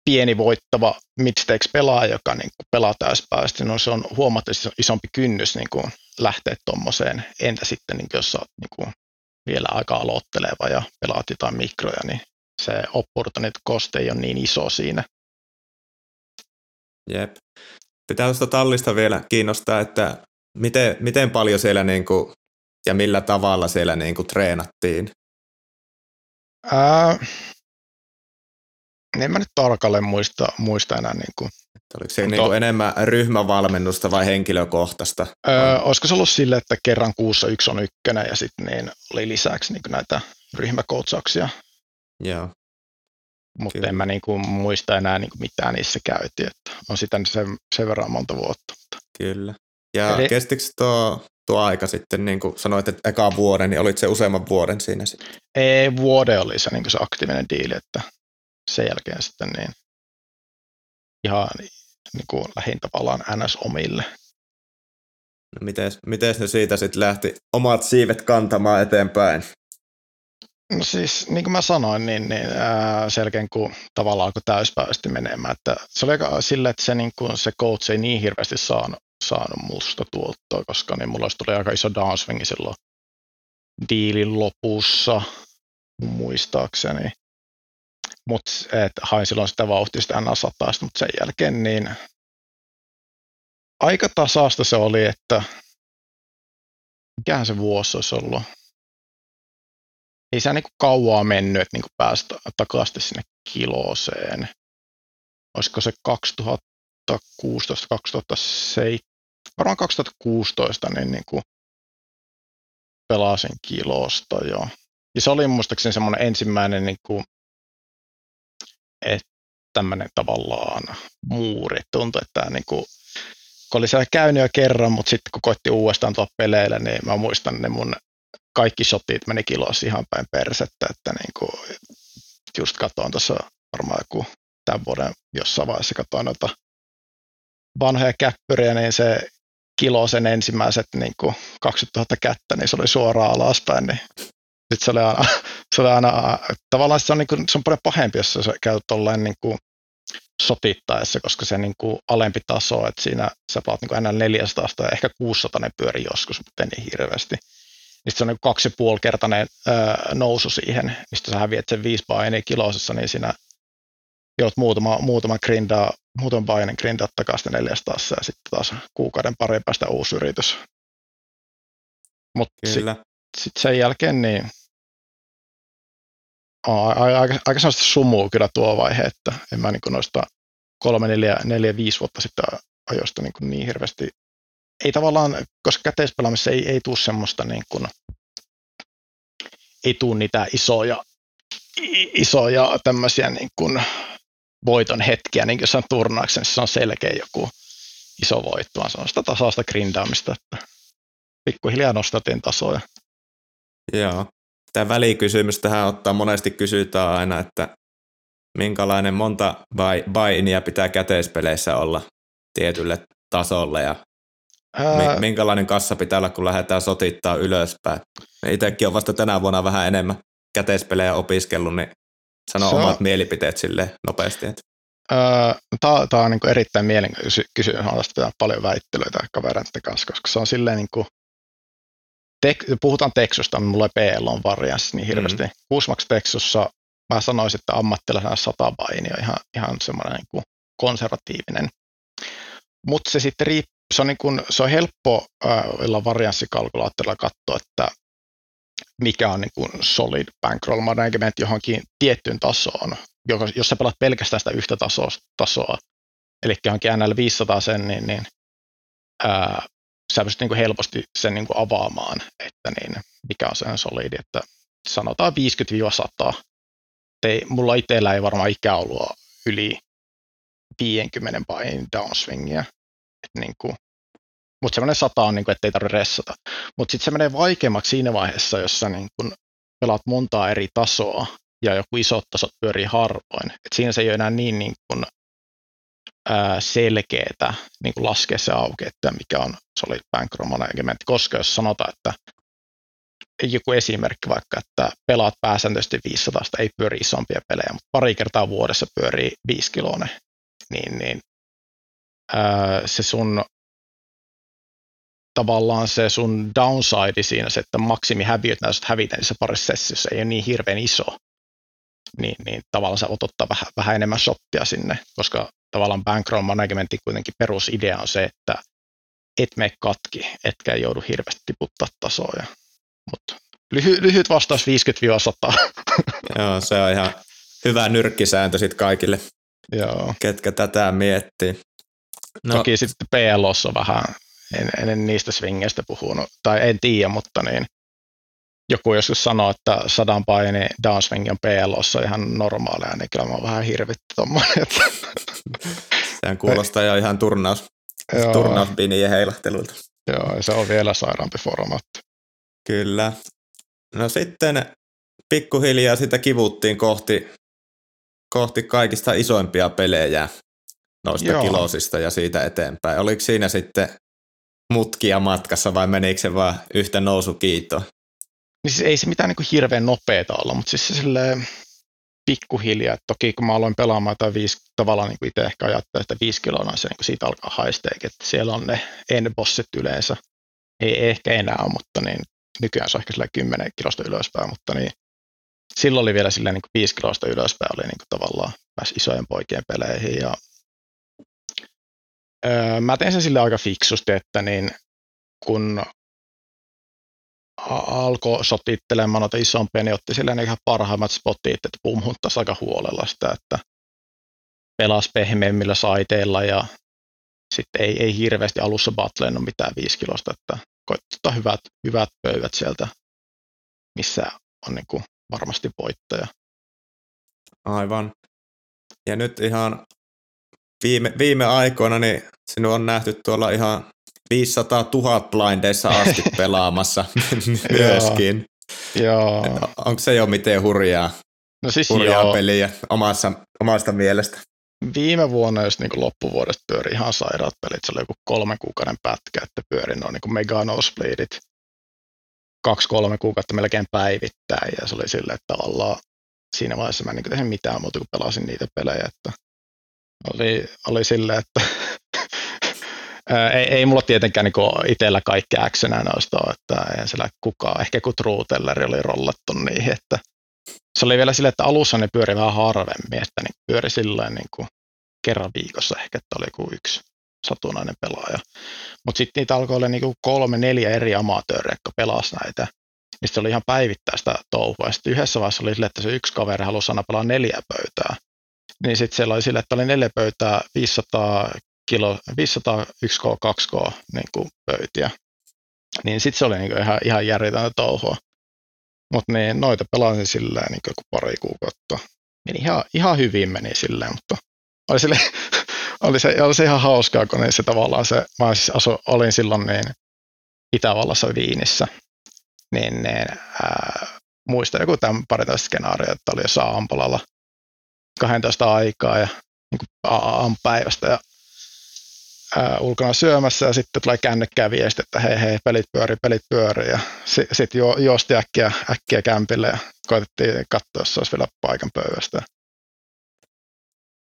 [SPEAKER 3] pieni voittava midstakes-pelaaja, joka niin kuin pelaa täyspäästä, no se on huomattavasti isompi kynnys niin kuin lähteä tuommoiseen. Entä sitten, niin jos olet niin kuin vielä aika aloitteleva ja pelaat jotain mikroja, niin se opportunity cost ei ole niin iso siinä.
[SPEAKER 2] Jep. Pitää tuosta tallista vielä kiinnostaa, että miten, miten paljon siellä niin kuin, ja millä tavalla siellä niin kuin treenattiin?
[SPEAKER 3] Ää, en mä nyt tarkalleen muista, muista enää. Niin kuin.
[SPEAKER 2] Oliko se niin kuin enemmän ryhmävalmennusta vai henkilökohtaista?
[SPEAKER 3] Öö, olisiko se ollut sille, että kerran kuussa yksi on ykkönen ja sitten niin oli lisäksi niin näitä ryhmäkoutsauksia.
[SPEAKER 2] Joo.
[SPEAKER 3] Mutta en mä niin kuin muista enää niin kuin mitään niissä käytiin, että on sitä sen, sen verran monta vuotta.
[SPEAKER 2] Kyllä. Ja Eli... kestikö tuo, tuo aika sitten, niin kuin sanoit, että eka vuoden, niin olit se useamman vuoden siinä sitten?
[SPEAKER 3] Ei, vuode oli se, niin se aktiivinen diili, että sen jälkeen sitten niin ihan niin kuin lähin tavallaan NS omille.
[SPEAKER 2] No miten, miten ne siitä sitten lähti omat siivet kantamaan eteenpäin?
[SPEAKER 3] No siis, niin kuin mä sanoin, niin, niin ää, selkeän kun tavallaan alkoi täyspäiväisesti menemään, että se oli aika sille, että se, niin kuin, se coach ei niin hirveästi saanut, saanut musta tuottoa, koska niin mulla olisi tuli aika iso downswingi silloin diilin lopussa, muistaakseni. Mutta hain silloin sitä vauhtista enää sataista, mutta sen jälkeen niin aika tasasta se oli, että mikähän se vuosi olisi ollut. Ei se niin kauaa mennyt, että niin päästä takaisin sinne kiloseen. Olisiko se 2016, 2007, varmaan 2016, niin, niin kuin pelasin kilosta jo. Ja se oli muistaakseni semmoinen ensimmäinen, niin kuin, että tämmöinen tavallaan muuri. Tuntui, että tämä niin kuin, kun oli siellä käynyt jo kerran, mutta sitten kun koitti uudestaan tuolla peleillä, niin mä muistan ne mun kaikki shotit meni kilos ihan päin persettä, että niin kuin, just katsoin tuossa varmaan joku tämän vuoden jossain vaiheessa katsoin noita vanhoja käppyriä, niin se kilo sen ensimmäiset niin kuin 2000 kättä, niin se oli suoraan alaspäin, niin sitten se oli aina, se oli aina tavallaan se on, niin kuin, se on paljon pahempi, jos sä käy tuollain niin kuin sotittaessa, koska se niin kuin alempi taso, että siinä sä pelaat niin enää 400 ja ehkä 600 ne pyöri joskus, mutta ei niin hirveästi. Niin se on niin kaksi ja puoli kertainen öö, nousu siihen, mistä sä häviät sen viisi painia kilosessa, niin siinä jout muutama, muutama grindaa, muutama painin grindaa takaisin 400 ja sitten taas kuukauden pari päästä uusi yritys. Mutta sitten sit sen jälkeen niin aika, aika sellaista kyllä tuo vaihe, että en mä niin noista kolme, neljä, neljä, viisi vuotta sitten ajoista niin, niin hirveästi. Ei tavallaan, koska käteispelaamisessa ei, ei tule semmoista niin kuin, ei tule niitä isoja, isoja tämmöisiä niin kuin voiton hetkiä, niin jossain turnauksessa se on selkeä joku iso voitto, vaan se on sitä tasaista grindaamista, että pikkuhiljaa nostatiin tasoja.
[SPEAKER 2] Joo tämä välikysymys tähän ottaa monesti kysytään aina, että minkälainen monta buy-inia pitää käteispeleissä olla tietylle tasolle ja Ää... minkälainen kassa pitää olla, kun lähdetään sotittaa ylöspäin. Itsekin on vasta tänä vuonna vähän enemmän käteispelejä opiskellut, niin sano so, omat mielipiteet sille nopeasti. Että.
[SPEAKER 3] Tämä on niin erittäin mielenkiintoinen kysymys. Tästä paljon väittelyitä kavereiden kanssa, koska se on silleen niin kuin, tek, puhutaan niin mulla ei PL on varianssi niin hirveästi. Mm-hmm. Kuusmaks Teksussa mä sanoisin, että ammattilaisena 100 baini on ihan, ihan semmoinen niin kuin konservatiivinen. Mutta se sitten riippuu, se on, niin kuin, se on helppo äh, varianssikalkulaattorilla katsoa, että mikä on niin kuin solid bankroll management johonkin tiettyyn tasoon, jos sä pelaat pelkästään sitä yhtä tasoa, tasoa eli johonkin NL 500 sen, niin, niin ää, sä pystyt niin kuin helposti sen niin kuin avaamaan, että niin, mikä on sen solidi, että sanotaan 50-100. Ei, mulla itsellä ei varmaan ikään ollut yli 50 pain downswingia. niin kuin, mutta semmoinen sata on, niin kuin, ettei tarvitse ressata. Mutta sitten se menee vaikeammaksi siinä vaiheessa, jos sä niin kuin pelaat montaa eri tasoa ja joku isot tasot pyörii harvoin. Et siinä se ei ole enää niin, niin selkeää niin kuin laskea se auki, että mikä on solid bankroll management, koska jos sanotaan, että joku esimerkki vaikka, että pelaat pääsääntöisesti 500, ei pyöri isompia pelejä, mutta pari kertaa vuodessa pyörii 5 kiloinen, niin, niin ää, se sun tavallaan se sun downside siinä, se, että maksimihäviöt näistä hävitä niissä parissa sessiossa ei ole niin hirveän iso, niin, niin tavallaan sä voit ottaa vähän, vähän enemmän shottia sinne, koska tavallaan bankroll managementin kuitenkin perusidea on se, että et mene katki, etkä joudu hirveästi tiputtaa tasoja. Mutta lyhy, lyhyt vastaus 50-100.
[SPEAKER 2] Joo, se on ihan hyvä nyrkkisääntö sitten kaikille,
[SPEAKER 3] Joo.
[SPEAKER 2] ketkä tätä miettii.
[SPEAKER 3] No. Toki sitten PLOssa on vähän, en, en niistä swingeistä puhunut, tai en tiedä, mutta niin, joku joskus sanoo, että sadan paini downswing on PLOssa ihan normaalia, niin kyllä mä oon vähän hirvitti tuommoinen.
[SPEAKER 2] Sehän kuulostaa jo ihan turnaus, turnausbinien heilahteluilta.
[SPEAKER 3] Joo, se on vielä sairaampi formaatti.
[SPEAKER 2] Kyllä. No sitten pikkuhiljaa sitä kivuttiin kohti, kohti kaikista isoimpia pelejä noista Joo. kilosista ja siitä eteenpäin. Oliko siinä sitten mutkia matkassa vai menikö se vaan yhtä nousukiitoa?
[SPEAKER 3] Niin siis ei se mitään niin kuin hirveän nopeeta olla, mutta siis se silleen pikkuhiljaa, toki kun mä aloin pelaamaan jotain viisi, tavallaan niin itse ehkä ajattelin, että viisi kiloa se niin siitä alkaa haisteekin, että siellä on ne end-bossit yleensä, ei ehkä enää mutta niin nykyään se on ehkä sillä 10 kilosta ylöspäin, mutta niin silloin oli vielä silleen niin kuin 5 kilosta ylöspäin oli niin kuin tavallaan pääsi isojen poikien peleihin ja öö, mä tein sen sille aika fiksusti, että niin kun alkoi sotittelemaan noita isompia, niin otti silleen ihan parhaimmat spotit, että pumhuttaisi aika huolella sitä, että pelasi pehmeämmillä saiteilla ja sitten ei, ei hirveästi alussa battleen ole mitään viiskilosta, että koittaa hyvät, hyvät pöydät sieltä, missä on niin kuin varmasti voittaja.
[SPEAKER 2] Aivan. Ja nyt ihan viime, viime aikoina niin sinun on nähty tuolla ihan 500 000 blindeissa asti pelaamassa myöskin.
[SPEAKER 3] Joo.
[SPEAKER 2] Onko se jo miten hurjaa,
[SPEAKER 3] no siis
[SPEAKER 2] hurjaa
[SPEAKER 3] joo.
[SPEAKER 2] peliä omassa, omasta mielestä?
[SPEAKER 3] Viime vuonna, jos niin loppuvuodesta pyöri ihan sairaat pelit, se oli joku kolmen kuukauden pätkä, että pyöri noin niin mega nosebleedit kaksi-kolme kuukautta melkein päivittäin, ja se oli silleen, että tavallaan siinä vaiheessa mä en niin tehnyt mitään muuta kuin pelasin niitä pelejä, että oli, oli silleen, että ei, ei mulla tietenkään niin itsellä kaikki actionä noista ole, että ei siellä kukaan, ehkä kun Truutelleri oli rollattu niihin, että se oli vielä silleen, että alussa ne pyöri vähän harvemmin, että niin pyöri silleen niin kuin kerran viikossa ehkä, että oli kuin yksi satunnainen pelaaja. Mutta sitten niitä alkoi olla niin kolme, neljä eri amatööriä, jotka pelasi näitä. Niin se oli ihan päivittäistä touhua. Sitten yhdessä vaiheessa oli sille, että se yksi kaveri halusi aina pelaa neljä pöytää. Niin sitten siellä oli sille, että oli neljä pöytää, 500 kilo, 500 1K, 2K niin kuin pöytiä. Niin sitten se oli niin kuin ihan, ihan järjetöntä touhua. Mutta niin, noita pelasin silleen niin kuin pari kuukautta. Meni ihan, ihan hyvin meni silleen, mutta oli, sille, oli, se, oli se ihan hauskaa, kun niin se tavallaan se, mä siis asu, olin silloin niin Itävallassa Viinissä, niin, niin ää, muistan joku tämän paritoista skenaario, että oli jossain Ampalalla 12 aikaa ja niin kuin aamupäivästä ja ää, ulkona syömässä ja sitten tulee kännykkää viesti, että hei hei, pelit pyörii, pelit pyörii ja sitten sit ju, juosti äkkiä, äkkiä kämpille ja koitettiin katsoa, jos olisi vielä paikan pöydästä.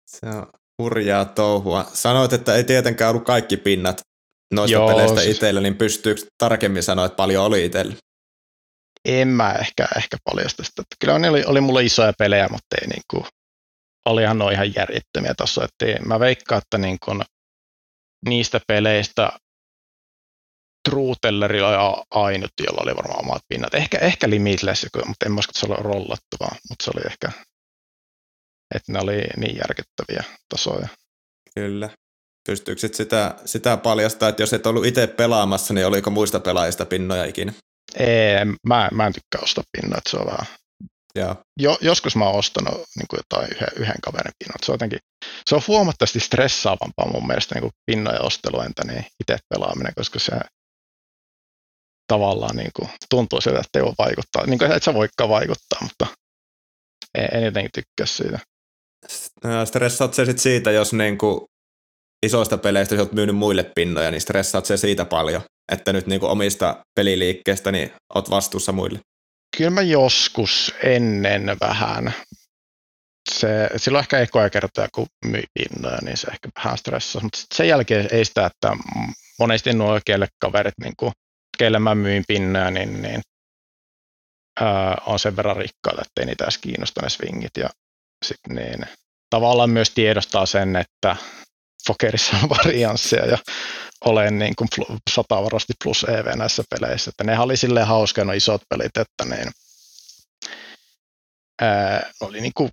[SPEAKER 2] Se on hurjaa touhua. Sanoit, että ei tietenkään ollut kaikki pinnat noista Joo, peleistä siis... itsellä, niin pystyykö tarkemmin sanoa, että paljon oli itsellä?
[SPEAKER 3] En mä ehkä, ehkä paljasta sitä. Kyllä ne oli, oli mulla isoja pelejä, mutta ei niin kuin, olihan ne ihan järjettömiä tuossa. Mä veikkaan, että niin kuin, niistä peleistä Truutelleri oli ainut, jolla oli varmaan omat pinnat. Ehkä, ehkä Limitless, mutta en usko, että se oli rollattu vaan, mutta se oli ehkä, että ne oli niin järkyttäviä tasoja.
[SPEAKER 2] Kyllä. Pystyykö sitä, sitä paljastaa, että jos et ollut itse pelaamassa, niin oliko muista pelaajista pinnoja ikinä?
[SPEAKER 3] Ei, mä, mä en tykkää ostaa pinnoja, että se on vähän...
[SPEAKER 2] Joo.
[SPEAKER 3] Jo, joskus mä oon ostanut niin kuin jotain yhden, yhden kaverin pinnat. Se on jotenkin, se on huomattavasti stressaavampaa mun mielestä niin kuin pinnoja ostelu entä niin itse pelaaminen, koska se tavallaan niin kuin, tuntuu siltä, että ei voi vaikuttaa. Niin kuin, et sä voikaan vaikuttaa, mutta en, en jotenkin tykkää siitä.
[SPEAKER 2] Stressaat se sitten siitä, jos niin kuin isoista peleistä, jos olet myynyt muille pinnoja, niin stressaat se siitä paljon, että nyt niin kuin omista peliliikkeestä niin olet vastuussa muille?
[SPEAKER 3] Kyllä mä joskus ennen vähän. Se, silloin ehkä ekoja kertoja, kun myi pinnoja, niin se ehkä vähän stressasi, mutta sen jälkeen ei sitä, että monesti nuo oikeille kaverit, niin kuin, keille mä myin pinnoja, niin, niin ää, on sen verran rikkaita, ettei niitä edes kiinnosta ne swingit. Ja sit niin, tavallaan myös tiedostaa sen, että Fokerissa on varianssia ja olen niin kuin satavarasti plus EV näissä peleissä. Että ne oli silleen hauska, no isot pelit, että niin, ää, oli niin kuin,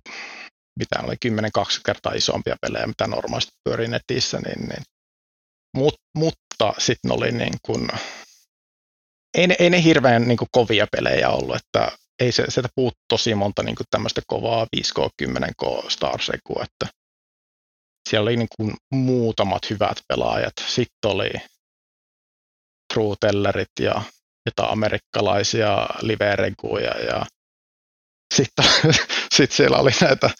[SPEAKER 3] mitä oli 10-20 kertaa isompia pelejä, mitä normaalisti pyörii netissä, niin, niin. Mut, mutta sitten oli niin kuin, ei ne, ei ne hirveän niin kuin kovia pelejä ollut, että ei se, sieltä puut tosi monta niin tämmöistä kovaa 5K, 10K Starsekua, että siellä oli niin kuin muutamat hyvät pelaajat. Sitten oli Truutellerit ja jotain amerikkalaisia livereguja ja sitten sit siellä oli näitä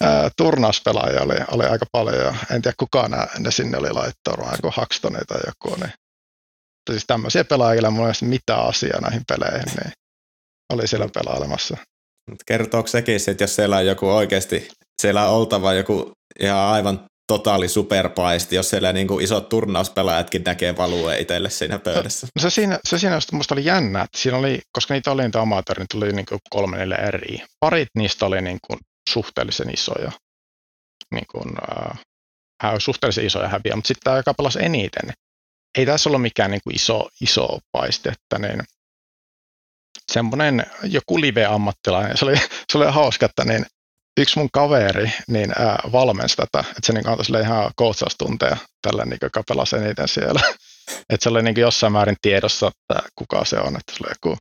[SPEAKER 3] ää, turnauspelaajia oli, oli, aika paljon. En tiedä kuka ne, ne sinne oli laittanut, vaan joku Haxtoni tai joku. Niin. Siis tämmöisiä pelaajilla ei ole mitä asiaa näihin peleihin. Niin oli siellä pelailemassa.
[SPEAKER 2] Kertooko sekin, että jos siellä on joku oikeasti, siellä on oltava joku ihan aivan totaali superpaisti, jos siellä niin kuin isot turnauspelaajatkin näkee valueen itselle siinä pöydässä.
[SPEAKER 3] No se siinä, se siinä musta oli jännä, että siinä oli, koska niitä oli niitä amatööri, niin tuli niin kuin kolme neljä eri. Parit niistä oli niin kuin suhteellisen isoja, niin kuin, äh, suhteellisen isoja häviä, mutta sitten tämä, joka pelasi eniten, ei tässä ollut mikään niin kuin iso, iso paisti, että niin, semmoinen joku live-ammattilainen, se oli, se oli hauska, että niin, yksi mun kaveri niin ää, valmensi tätä, että se niin antoi ihan koutsaustunteja tällä, niin, joka pelasi eniten siellä. että se oli niin jossain määrin tiedossa, että kuka se on, että se oli joku,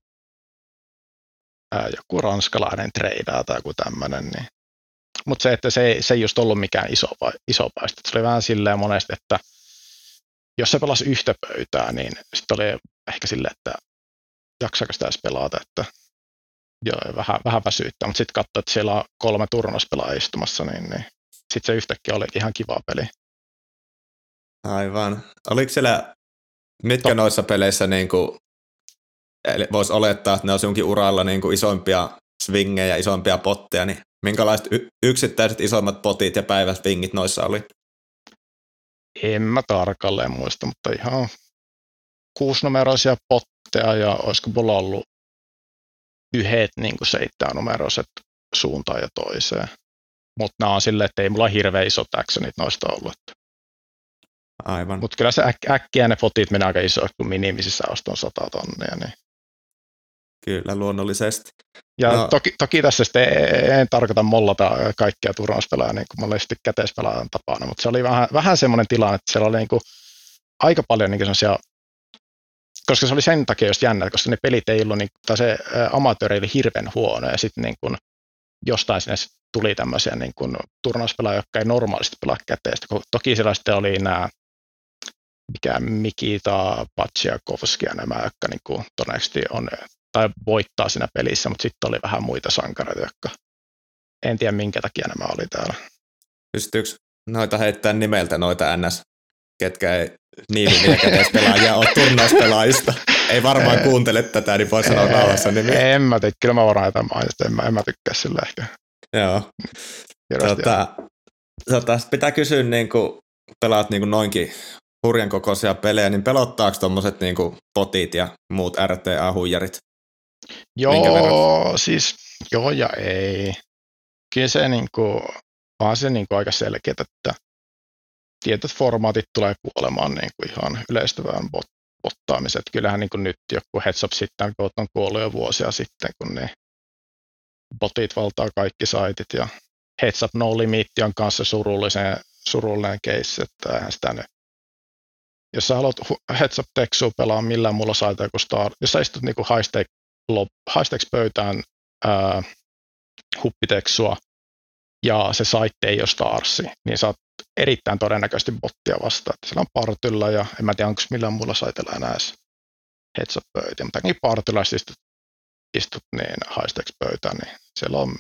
[SPEAKER 3] ää, joku ranskalainen treidaa tai joku tämmöinen. Niin. Mutta se, että se ei, se ei just ollut mikään iso, iso paiste. Se oli vähän silleen monesti, että jos se pelasi yhtä pöytää, niin sitten oli ehkä silleen, että jaksaako sitä edes pelata, että joo, vähän, vähän väsyyttä, mutta sitten katsoin, että siellä on kolme turnospelaa istumassa, niin, niin sitten se yhtäkkiä oli ihan kiva peli.
[SPEAKER 2] Aivan. Oliko siellä, mitkä to- noissa peleissä niin kuin, voisi olettaa, että ne olisi jonkin uralla niin kuin isompia swingejä, isompia potteja, niin minkälaiset y- yksittäiset isommat potit ja päiväsvingit noissa oli?
[SPEAKER 3] En mä tarkalleen muista, mutta ihan kuusinumeroisia potteja ja olisiko mulla ollut yhdet niin seitsemännumeroiset suuntaan ja toiseen. Mutta nämä on silleen, että ei mulla hirveän isot actionit noista ollut.
[SPEAKER 2] Aivan.
[SPEAKER 3] Mutta kyllä se äk- äkkiä ne fotit menee aika iso, kun minimisissä on 100 tonnia. Niin.
[SPEAKER 2] Kyllä, luonnollisesti.
[SPEAKER 3] Ja no. toki, toki tässä sitten en, en tarkoita mollata kaikkia turnauspelaajia, niin kuin sitten käteispelaajan tapana, mutta se oli vähän, vähän semmoinen tilanne, että siellä oli niin kuin aika paljon niin sellaisia koska se oli sen takia just jännä, koska ne pelit ei ollut, niin, tai se amatööri oli hirveän huono, ja sitten niin kuin, jostain sinne tuli tämmöisiä niin kuin, turnauspelaajia, jotka ei normaalisti pelaa käteistä. Toki siellä sitten oli nämä, mikä Mikita, Patsiakovski ja nämä, jotka niin kuin, todennäköisesti on, tai voittaa siinä pelissä, mutta sitten oli vähän muita sankareita, jotka en tiedä minkä takia nämä oli täällä.
[SPEAKER 2] Pystyykö noita heittämään nimeltä noita NS ketkä ei niin käteispelaajia ole turnauspelaajista. Ei varmaan kuuntele tätä, niin voi sanoa rauhassa nimiä.
[SPEAKER 3] En mä tiedä, kyllä mä varmaan jotain mainita, en mä, en mä tykkää sillä ehkä.
[SPEAKER 2] Joo. Tota, tota, pitää kysyä, niin kun pelaat niin noinkin hurjan kokoisia pelejä, niin pelottaako tuommoiset niin potit ja muut RTA-huijarit?
[SPEAKER 3] Joo, siis joo ja ei. Kyllä se niin kuin, vaan se niin kuin aika selkeä, että tietyt formaatit tulee kuolemaan niin kuin ihan yleistävään bot, bottaamiseen. Kyllähän niin kuin nyt joku heads up sitten on kuollut jo vuosia sitten, kun ne botit valtaa kaikki saitit ja heads up no limit on kanssa surullisen, surullinen case, että eihän sitä nyt jos sä haluat heads up teksua pelaa millään muulla saita kuin Star, jos sä istut niin high, pöytään ää, huppiteksua ja se saitte ei ole Starsi, niin sä oot erittäin todennäköisesti bottia vastaan. Että siellä on partylla ja en mä tiedä, onko millään muulla saitella enää edes heads up pöytiä, mutta niin partylla istut, istut niin haisteeksi pöytään, niin siellä on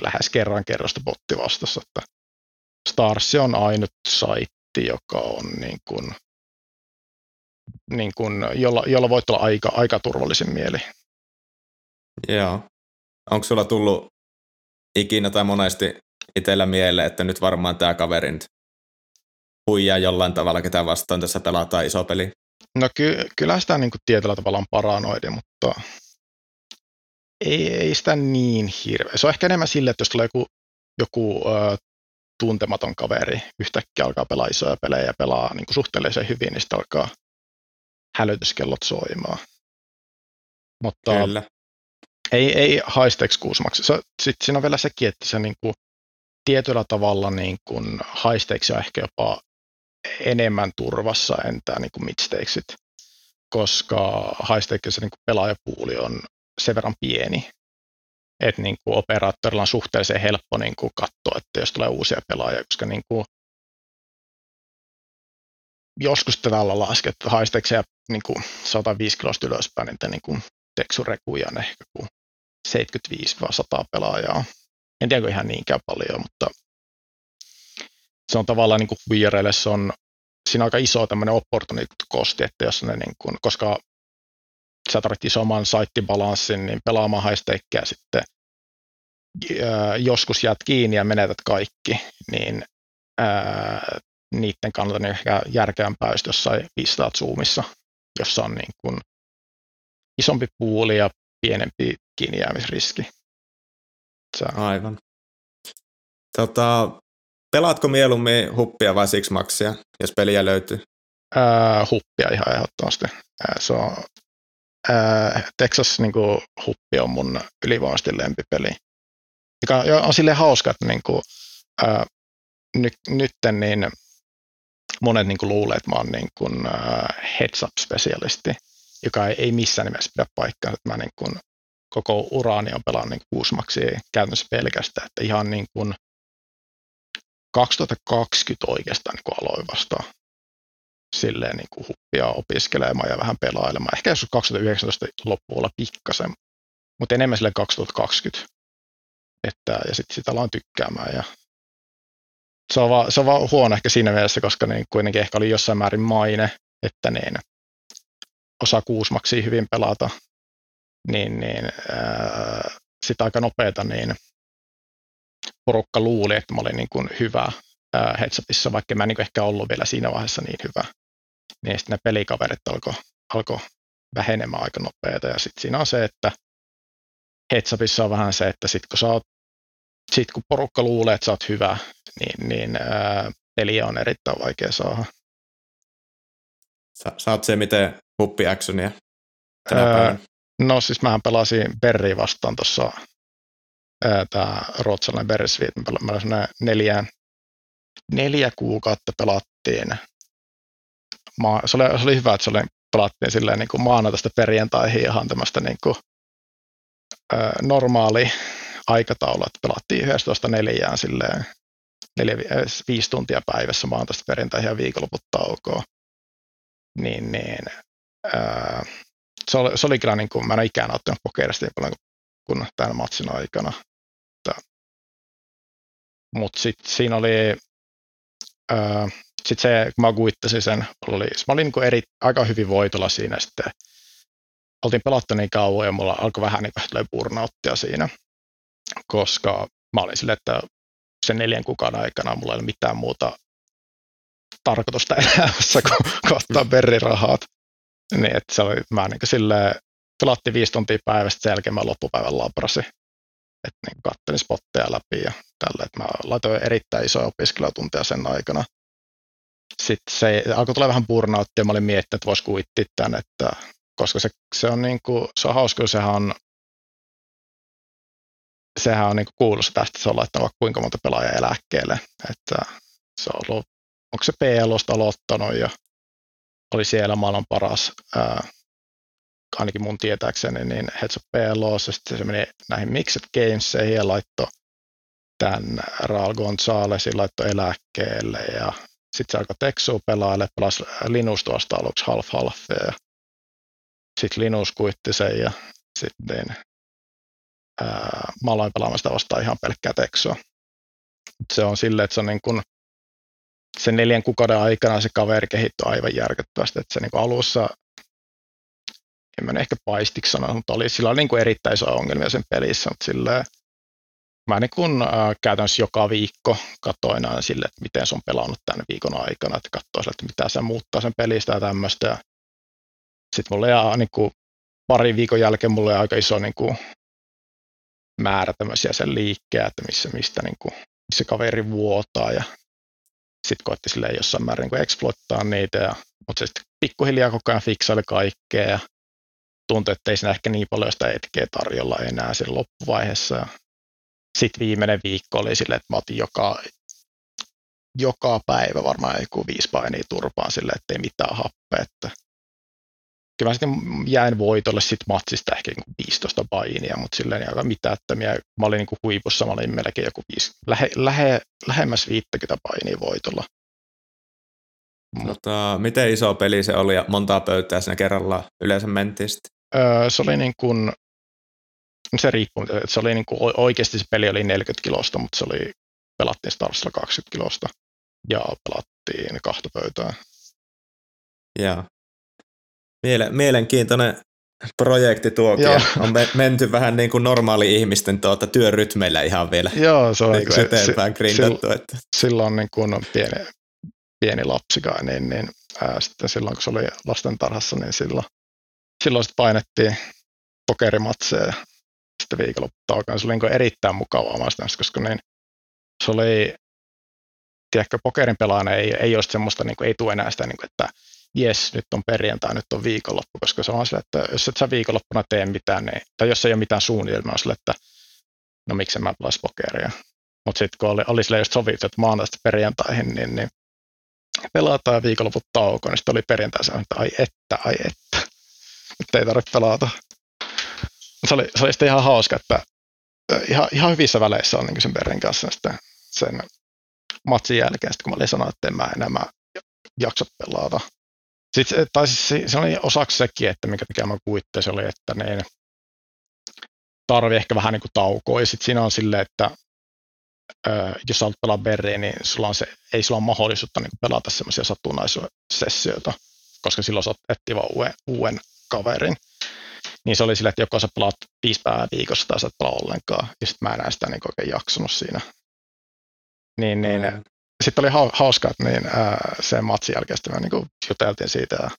[SPEAKER 3] lähes kerran kerrasta botti vastassa, että Stars on ainut saitti, joka on niin kuin, niin kuin, jolla, jolla voit olla aika, aika turvallisin mieli.
[SPEAKER 2] Joo. Onko sulla tullut ikinä tai monesti itsellä mieleen, että nyt varmaan tämä kaveri nyt huijaa jollain tavalla, ketä vastaan tässä pelataan iso peli.
[SPEAKER 3] No ky- kyllä sitä niin kuin tietyllä tavalla on paranoidi, mutta ei, ei sitä niin hirveä. Se on ehkä enemmän sille, että jos tulee joku, joku ö, tuntematon kaveri yhtäkkiä alkaa pelaa isoja pelejä ja pelaa niin kuin suhteellisen hyvin, niin sitten alkaa hälytyskellot soimaan. Mutta Kyllä. Ei, ei haisteeksi kuusimaksi. Sitten siinä on vielä sekin, että se niin kuin, tietyllä tavalla niin kuin stakes on ehkä jopa enemmän turvassa entä niin kuin mid stakesit, koska stakes niin kuin pelaajapuuli on sen verran pieni, että niin kuin operaattorilla on suhteellisen helppo niin kuin katsoa, että jos tulee uusia pelaajia, koska niin kuin joskus tätä olla laskettu high stakes niin kuin 105 kilosta ylöspäin, niin, niin kuin teksurekuja on ehkä kuin 75-100 pelaajaa. En tiedä ihan niinkään paljon, mutta se on tavallaan niin kuin se on, siinä on aika iso tämmöinen opportunity kosti, että jos ne niin kuin, koska sä tarvitset isomman saittibalanssin, niin pelaamaan haisteikkiä sitten joskus jäät kiinni ja menetät kaikki, niin ää, niiden kannalta niin ehkä järkevämpää just jossain pistaat Zoomissa, jossa on niin kuin isompi puuli ja pienempi kiinnijäämisriski.
[SPEAKER 2] Sä... Aivan. Tota, pelaatko mieluummin huppia vai Six Maxia, jos peliä löytyy?
[SPEAKER 3] Ää, huppia ihan ehdottomasti. Ää, se on, ää, Texas niin kuin, huppi on mun ylivoimaisesti lempipeli. Joka on silleen hauska, että niin kuin, ää, ny, nytten niin monet niin kuin, luulee, että mä oon niin kuin, ää, heads up-spesialisti, joka ei, missään nimessä pidä paikkaa. Että mä niin kuin, koko uraani on pelannut niin kuusmaksia käytännössä pelkästään, että ihan niin kuin 2020 oikeastaan niin kuin aloin vasta silleen niin kuin huppia opiskelemaan ja vähän pelailemaan. Ehkä joskus 2019 loppuun pikkasen, mutta enemmän sille 2020. Että, ja sitten sitä aloin tykkäämään. Ja se, on vaan, se on vaan huono ehkä siinä mielessä, koska niin kuitenkin ehkä oli jossain määrin maine, että niin osaa kuusmaksia hyvin pelata, niin, niin sitä aika nopeeta niin porukka luuli, että mä olin niin kuin hyvä ää, headsupissa, vaikka mä en niin ehkä ollut vielä siinä vaiheessa niin hyvä. Niin sitten ne pelikaverit alkoi alko vähenemään aika nopeeta. Ja sitten siinä on se, että headsupissa on vähän se, että sitten kun, sä oot, sit kun porukka luulee, että sä oot hyvä, niin, niin ää, peliä on erittäin vaikea saada.
[SPEAKER 2] Sä, sä oot se, miten huppi actionia
[SPEAKER 3] öö, No siis mähän pelasin Berri vastaan tuossa tämä ruotsalainen Beresviit, me neljään, neljä kuukautta pelattiin. Ma, se, oli, se oli hyvä, että se oli, pelattiin silleen niin kuin maanantaista perjantaihin ihan tämmöistä niin kuin, ö, normaali aikataulu, että pelattiin 11 neljään silleen neljä, viisi tuntia päivässä maanantaista perjantaihin ja viikonloput taukoa. Niin, niin se oli, se oli kyllä niin kuin, mä en ole ikään ottanut pokerista niin paljon kuin tämän matsin aikana. Mutta sitten siinä oli, äh, sit se, kun mä kuittasin sen, oli, mä olin niin eri, aika hyvin voitolla siinä sitten. Oltiin pelattu niin kauan ja mulla alkoi vähän niin kuin burnouttia siinä, koska mä olin silleen, että sen neljän kuukauden aikana mulla ei ole mitään muuta tarkoitusta elämässä kuin ottaa berrirahat. Niin, että se oli, mä niin silleen, pelattiin viisi tuntia päivästä, sen jälkeen mä loppupäivän labrasin. Että niin kattelin spotteja läpi ja tällä, että mä laitoin erittäin isoja opiskelijatunteja sen aikana. Sitten se alkoi tulla vähän burnout ja mä olin miettinyt, että voisi kuittia tämän, että koska se, se on niin kuin, se on hauska, sehän on sehän on niin kuulussa tästä, se on laittanut vaikka kuinka monta pelaajaa eläkkeelle, että se on ollut, onko se PLOsta aloittanut ja oli siellä maailman paras, ää, ainakin mun tietääkseni, niin Heads of PLO, sitten se meni näihin Mixed Gameseihin ja laittoi tämän Raul Gonzalesin laittoi eläkkeelle ja sitten se alkoi Texua pelaille, pelasi Linus tuosta aluksi half half ja sitten Linus kuitti sen ja sitten ää, mä aloin pelaamaan sitä vastaan ihan pelkkää Texua. Se on silleen, että se on niin kuin sen neljän kuukauden aikana se kaveri kehittyi aivan järkyttävästi, että se niin kuin alussa en mä ehkä paistiksi sanoa, mutta oli, sillä oli niin kuin erittäin isoja ongelmia sen pelissä, mutta silleen, mä niin kun, äh, käytännössä joka viikko katsoin aina sille, että miten se on pelannut tämän viikon aikana, että katsoin että mitä se muuttaa sen pelistä ja tämmöistä. Sitten mulla ja niin kuin, pari viikon jälkeen mulla oli aika iso niin kuin, määrä tämmöisiä sen liikkeä, että missä, mistä niin kuin, missä kaveri vuotaa ja sitten koetti sille jossain määrin niin exploittaa niitä, ja, mutta se sitten pikkuhiljaa koko ajan fiksaili kaikkea ja tuntui, että ei siinä ehkä niin paljon sitä etkeä tarjolla enää siinä loppuvaiheessa. Sitten viimeinen viikko oli silleen, että mä otin joka, joka päivä varmaan joku viisi painia turpaan silleen, että ei mitään happea. Että kyllä mä sitten jäin voitolle sit matsista ehkä 15 niinku painia, mutta silleen niin aika mitättömiä. Mä olin niin huipussa, mä olin melkein joku viisi, lähe, lähe, lähemmäs 50 painia voitolla.
[SPEAKER 2] Tota, miten iso peli se oli ja montaa pöytää siinä kerralla yleensä mentiin sitten?
[SPEAKER 3] Öö, se oli niin kuin se riippuu, se oli niin kuin, oikeasti se peli oli 40 kilosta, mutta se oli, pelattiin Starsilla 20 kilosta ja pelattiin kahta pöytää.
[SPEAKER 2] Joo. Miele, mielenkiintoinen projekti tuokin.
[SPEAKER 3] Joo.
[SPEAKER 2] On me, menty vähän niin kuin normaali ihmisten tuota, työrytmeillä ihan vielä
[SPEAKER 3] Joo, se on
[SPEAKER 2] niin kuin
[SPEAKER 3] se-
[SPEAKER 2] eteenpäin
[SPEAKER 3] se-
[SPEAKER 2] grindattu. Että,
[SPEAKER 3] silloin niin kun on pieni, pieni lapsikaan, niin, niin ää, sitten silloin kun se oli lastentarhassa, niin silloin, silloin sitten painettiin pokerimatseja ja sitten viikonlopputaukaan. Se oli niin erittäin mukavaa maista, koska niin, se oli, tiedätkö, pokerin pelaajana ei, ei ole semmoista, niin kuin, ei tule enää sitä, niin kuin, että jes, nyt on perjantai, nyt on viikonloppu, koska se on sille, että jos et sä viikonloppuna tee mitään, niin, tai jos ei ole mitään suunnitelmaa, on sille, että no miksi mä pelaisi pokeria. Mutta sitten kun oli, oli sille just sovittu, että maanantaista perjantaihin, niin, niin pelataan viikonloput tauko, niin sitten oli perjantai että ai että, ai että, nyt ei tarvitse pelata. Se oli, se oli sitten ihan hauska, että ihan, ihan hyvissä väleissä on niin sen Berrin kanssa sitten sen matsin jälkeen, sitten kun mä olin sanonut, että en mä enää jaksa pelata. Sitten, se- tai siis se, se oli osaksi sekin, että mikä mikä mä kuittein, se oli, että niin, tarvi ehkä vähän niin taukoa. Ja sitten siinä on silleen, että ö, jos sä haluat pelaa Berriä, niin sulla on se, ei sulla ole mahdollisuutta niin pelata semmoisia satunnaissessioita, koska silloin sä etsiä vaan uuden, uuden kaverin. Niin se oli silleen, että joko sä pelaat viisi päivää viikossa tai sä et pelaa ollenkaan. Ja sitten mä en enää sitä niin oikein jaksanut siinä. Niin, niin
[SPEAKER 2] Mm.
[SPEAKER 3] Sitten oli hau- hauska, että niin, ää, sen matsin jälkeen me niin kuin juteltiin siitä ja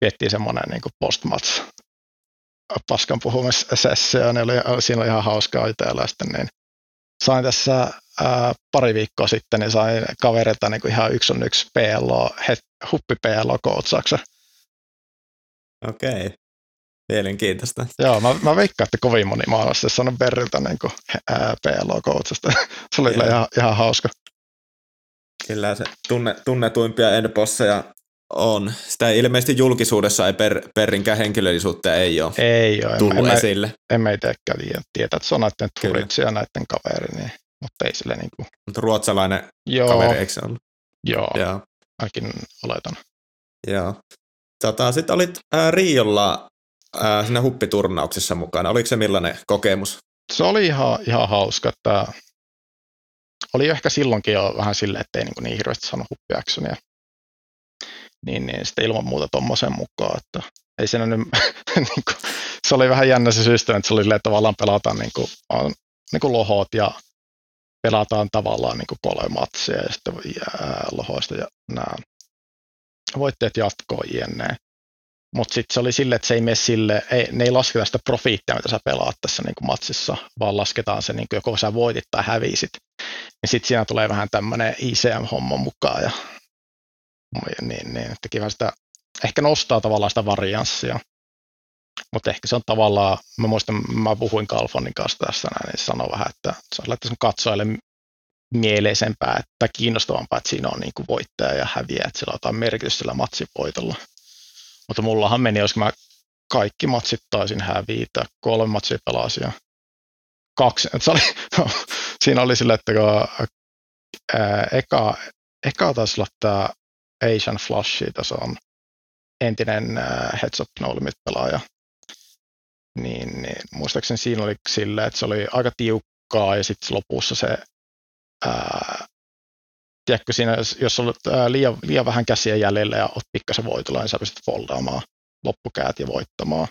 [SPEAKER 3] viettiin semmoinen niin post-match paskan puhumissessio, niin oli, siinä oli ihan hauskaa jutella. Ja Sitten niin sain tässä ää, pari viikkoa sitten, niin sain kaverilta niin kuin ihan yksi on yksi PLO, het, huppi PLO koutsauksen.
[SPEAKER 2] okei, mielenkiintoista.
[SPEAKER 3] Joo, mä, mä veikkaan, että kovin moni maailmassa saanut Berriltä niin kuin, ää, PLO koutsasta. Se oli ihan, ihan hauska.
[SPEAKER 2] Kyllä se tunne, tunnetuimpia endbosseja on. Sitä ei ilmeisesti julkisuudessa ei per, Perrinkään henkilöllisyyttä ei ole
[SPEAKER 3] Ei ole,
[SPEAKER 2] tullut
[SPEAKER 3] en,
[SPEAKER 2] esille.
[SPEAKER 3] en itsekään tiedä, tietää, että se on näiden turitsi ja näiden kaveri, niin, mutta ei sille niin kuin,
[SPEAKER 2] Mutta ruotsalainen
[SPEAKER 3] joo,
[SPEAKER 2] kaveri, eikö se ollut?
[SPEAKER 3] joo, joo. Ainakin oletan.
[SPEAKER 2] Joo. Tota, Sitten olit ää, Riolla ää, siinä huppiturnauksessa mukana. Oliko se millainen kokemus?
[SPEAKER 3] se oli ihan, ihan hauska, että oli ehkä silloinkin jo vähän silleen, että ei niin, niin hirveästi saanut huppiaksonia. Niin, niin sitten ilman muuta tuommoisen mukaan, että ei siinä nyt, niin kuin, se oli vähän jännä se systeemi, että se oli silleen, että tavallaan pelataan niin kuin, on, niin kuin lohot ja pelataan tavallaan niin kuin kolme matsia ja sitten jää lohoista ja nämä voitteet jatkoon jne. Mutta sitten se oli silleen, että se ei mene sille, ei, ne ei lasketa sitä profiittia, mitä sä pelaat tässä niin kuin matsissa, vaan lasketaan se, niin kuin joko sä voitit tai hävisit. Ja sitten siinä tulee vähän tämmöinen ICM-homma mukaan. Ja, niin, niin, että kiva sitä, ehkä nostaa tavallaan sitä varianssia. Mutta ehkä se on tavallaan, mä muistan, mä puhuin Kalfonin kanssa tässä näin, niin se sanoi vähän, että se on laittaa sun katsojille mieleisempää että kiinnostavampaa, että siinä on niin kuin voittaja ja häviäjä, että sillä on jotain merkitystä sillä matsivoitolla. Mutta mullahan meni, jos mä kaikki matsit taisin hävitä, kolme matsia pelasin kaksi. Se oli, siinä oli sille, että kun ää, eka, eka taisi olla tämä Asian Flash, se on entinen ää, Heads Up No pelaaja. Niin, niin, muistaakseni siinä oli silleen, että se oli aika tiukkaa ja sitten lopussa se ää, tiedätkö siinä, jos- jos olet ää, liian, liian vähän käsiä jäljellä ja olet pikkasen voitolla, niin sä pystyt foldaamaan loppukäät ja voittamaan.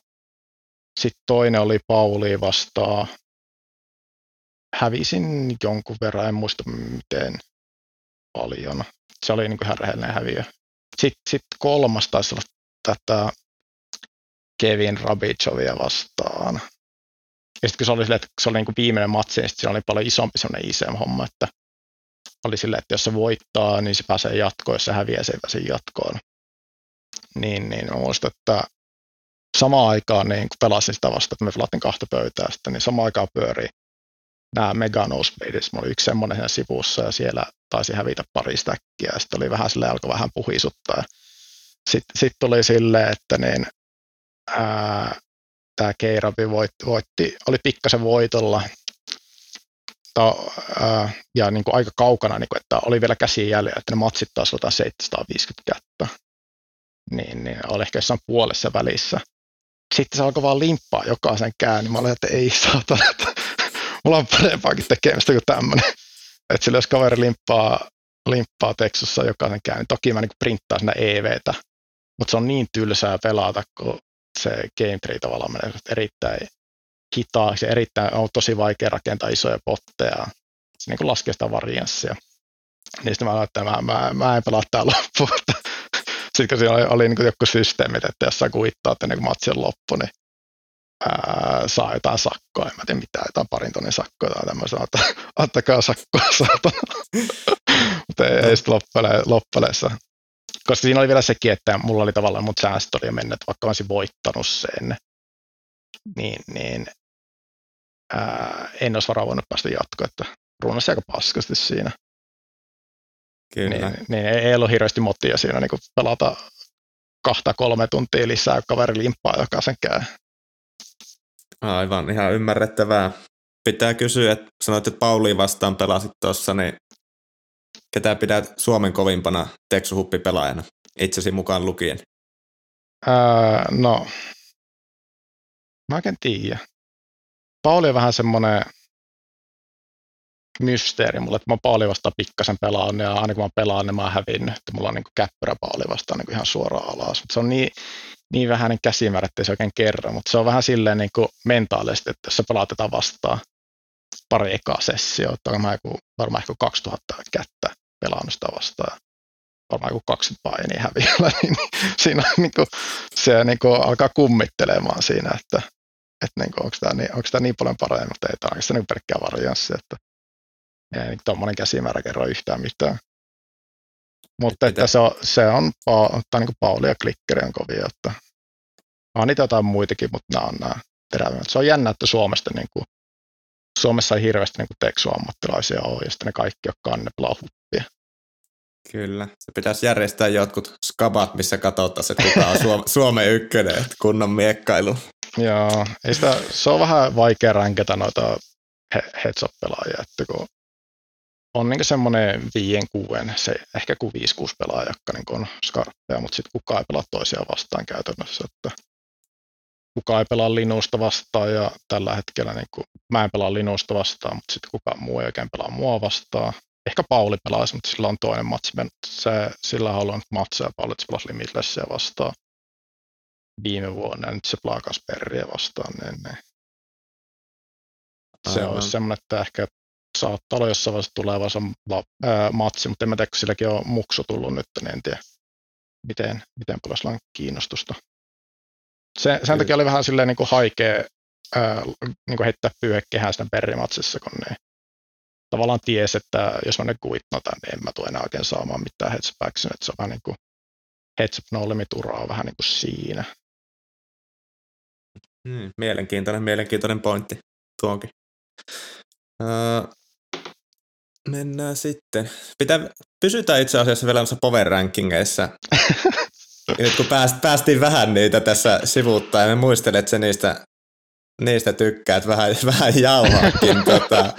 [SPEAKER 3] Sitten toinen oli Pauli vastaan. Hävisin jonkun verran, en muista miten paljon. Se oli niin kuin ihan rehellinen häviö. Sitten sit kolmas taisi olla tätä Kevin Rabichovia vastaan. Ja sitten kun se oli, silleen, että se oli niin kuin viimeinen matsi, niin siinä oli paljon isompi sellainen ICM-homma, että oli silleen, että jos se voittaa, niin se pääsee jatkoon, jos se häviää, se ei pääse jatkoon. Niin, niin mä muistan, että samaan aikaan, niin kun pelasin sitä vasta, että me pelattiin kahta pöytää sitten, niin samaan aikaan pyörii nämä Mega Nosebleedis. Mä olin yksi semmoinen siinä sivussa ja siellä taisi hävitä pari stäkkiä sitten oli vähän sille alkoi vähän puhisuttaa. Sitten sit tuli silleen, että niin, tämä Keirabi voitti, voitti, oli pikkasen voitolla ta, ää, ja niin kuin aika kaukana, niin kuin, että oli vielä käsiä jäljellä, että ne matsit taas otetaan 750 kättä. Niin, niin oli ehkä jossain puolessa välissä. Sitten se alkoi vaan limppaa jokaisen käyn, niin mä olin, että ei saatana, että mulla on parempaakin tekemistä kuin tämmöinen. Että sillä jos kaveri limppaa, limppaa teksussa jokaisen käyn, niin toki mä niin printtaan sinne EVtä, mutta se on niin tylsää pelata, kun se game tree tavallaan menee erittäin hitaaksi, erittäin, on tosi vaikea rakentaa isoja potteja, se niin laskee sitä varianssia. Niin sitten mä ajattelin, että mä, mä, mä en pelaa tää loppuun. sitten kun siinä oli, oli niin joku systeemit, että jos sä kuittaa ennen kuin matsi on loppu, niin ää, saa jotain sakkoa, en mä tiedä mitään, jotain parin tonnin sakkoa tai tämmöistä, että antakaa sakkoa saatana. Mutta ei, ei sitten loppeleessa. Koska siinä oli vielä sekin, että mulla oli tavallaan mut säästöt oli jo mennyt, vaikka mä olisin voittanut sen, niin, niin ää, en olisi varmaan voinut päästä jatkoon, että ruunasi aika paskasti siinä. Kyllä. Niin, niin ei ollut hirveästi motia siinä niin pelata kahta kolme tuntia lisää kaveri limppaa jokaisen käy.
[SPEAKER 2] Aivan, ihan ymmärrettävää. Pitää kysyä, että sanoit, että Pauli vastaan pelasit tuossa, niin ketä pidät Suomen kovimpana teksuhuppipelaajana, itsesi mukaan lukien?
[SPEAKER 3] Öö, no, mä en tiedä. Pauli on vähän semmoinen mysteeri mulle, että mä Pauli vastaan pikkasen pelaan ja aina kun mä pelaan, niin mä oon hävinnyt. Että mulla on niin käppärä Pauli vastaan niin ihan suoraan alas. Mutta se on niin, niin vähäinen käsimäärä, että se oikein kerro. Mutta se on vähän silleen niin kuin mentaalisesti, että jos sä pelaat tätä vastaan pari ekaa sessioa, että mä joku, varmaan ehkä 2000 kättä pelannut sitä vastaan. Varmaan joku 20 painia häviöllä, niin siinä niin kuin, se niin kuin alkaa kummittelemaan siinä, että, että niin kuin, onko, tämä niin, onko tämä niin paljon paremmin, mutta ei tämä oikeastaan niin pelkkää varianssi, että ei niin tuommoinen käsimäärä kerro yhtään mitään. Mutta että se on, se on tai niin Pauli ja Klikkeri on kovia, että on niitä jotain muitakin, mutta nämä on nämä terävimmät. Se on jännä, että Suomesta niin kuin, Suomessa ei hirveästi niin teksuammattilaisia ole, ja sitten ne kaikki, on ne huppia.
[SPEAKER 2] Kyllä. Se pitäisi järjestää jotkut skabat, missä katsotaan, että kuka on Suomen ykkönen, että kunnon miekkailu.
[SPEAKER 3] Joo, ei sitä, se on vähän vaikea ränkätä noita heads pelaajia että kun on niin semmoinen viien, kuuden, se, ehkä kuin viisi, kuusi pelaajaa, jotka niin on skarppeja, mutta sitten kukaan ei pelaa toisiaan vastaan käytännössä. Että kukaan ei pelaa Linusta vastaan ja tällä hetkellä niin kuin, mä en pelaa Linusta vastaan, mutta sitten kukaan muu ei oikein pelaa mua vastaan. Ehkä Pauli pelaisi, mutta sillä on toinen matsi. Se, sillä on ollut matseja Pauli, se pelasi Limitlessia vastaan viime vuonna ja nyt se pelaa Kasperia vastaan. Niin, niin. Se olisi semmoinen, että ehkä saattaa olla jossain vaiheessa tulevansa matsi, mutta en mä tiedä, kun silläkin on muksu tullut nyt, niin en tiedä, miten, miten paljon sillä on kiinnostusta. Se, sen takia oli vähän silleen niin kuin haikea ää, niin kuin heittää pyyhekehään sitä perimatsissa, kun ne tavallaan ties, että jos mä ne kuitnotan, niin en mä tule enää oikein saamaan mitään heads backsin, että se on vähän niin kuin heads up no limit uraa vähän niin kuin siinä.
[SPEAKER 2] Hmm, mielenkiintoinen, mielenkiintoinen pointti tuonkin. Uh, mennään sitten. Pitää, pysytään itse asiassa vielä noissa power rankingeissa. nyt kun pääst, päästiin vähän niitä tässä sivuutta ja me muistelen, että se niistä, niistä tykkäät vähän, vähän jauhaakin. tota,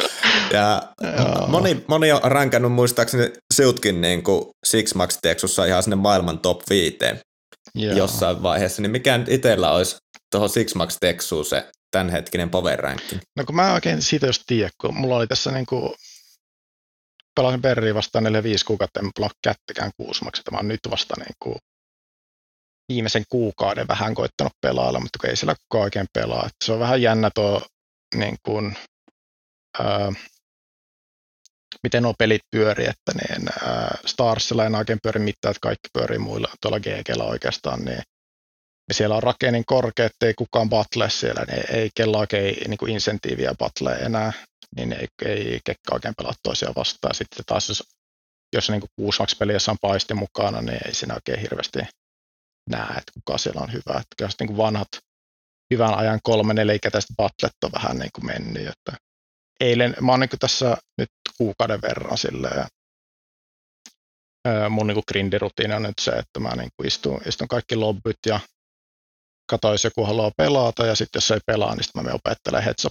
[SPEAKER 2] ja moni, moni on rankannut muistaakseni siutkin niin kuin Six Max Texussa ihan sinne maailman top 5 Joo. jossain vaiheessa, niin mikä nyt itsellä olisi tuohon Six Max Texuun se tämänhetkinen power ranking?
[SPEAKER 3] No kun mä oikein siitä just tiedä, kun mulla oli tässä niin kuin pelasin Berriin vastaan 4-5 kuukautta, en pelaa kättikään kuusimaksi. Tämä on nyt vasta niin kuin viimeisen kuukauden vähän koittanut pelailla, mutta ei siellä kukaan oikein pelaa. Se on vähän jännä tuo, niin kuin, ää, miten nuo pelit pyörii, että niin, ää, Starsilla ei oikein pyöri mitään, että kaikki pyörii muilla tuolla GGllä oikeastaan, niin ja siellä on rake niin korkea, että ei kukaan battle siellä, niin ei kella oikein niin insentiiviä battle enää, niin ei, ei kekka oikein pelaa toisiaan vastaan. Sitten taas jos, jos niin kuusi pelissä on paisti mukana, niin ei siinä oikein hirveästi näe, että kuka siellä on hyvä. Että kyllä niin kuin vanhat hyvän ajan kolme nelikätäiset battlet on vähän niin kuin mennyt. Että eilen, mä oon niin tässä nyt kuukauden verran silleen, mun niin grindirutiini on nyt se, että mä niin kuin istun, istun kaikki lobbyt ja katsoin, jos joku haluaa pelata, ja sitten jos ei pelaa, niin sitten mä menen opettelemaan heads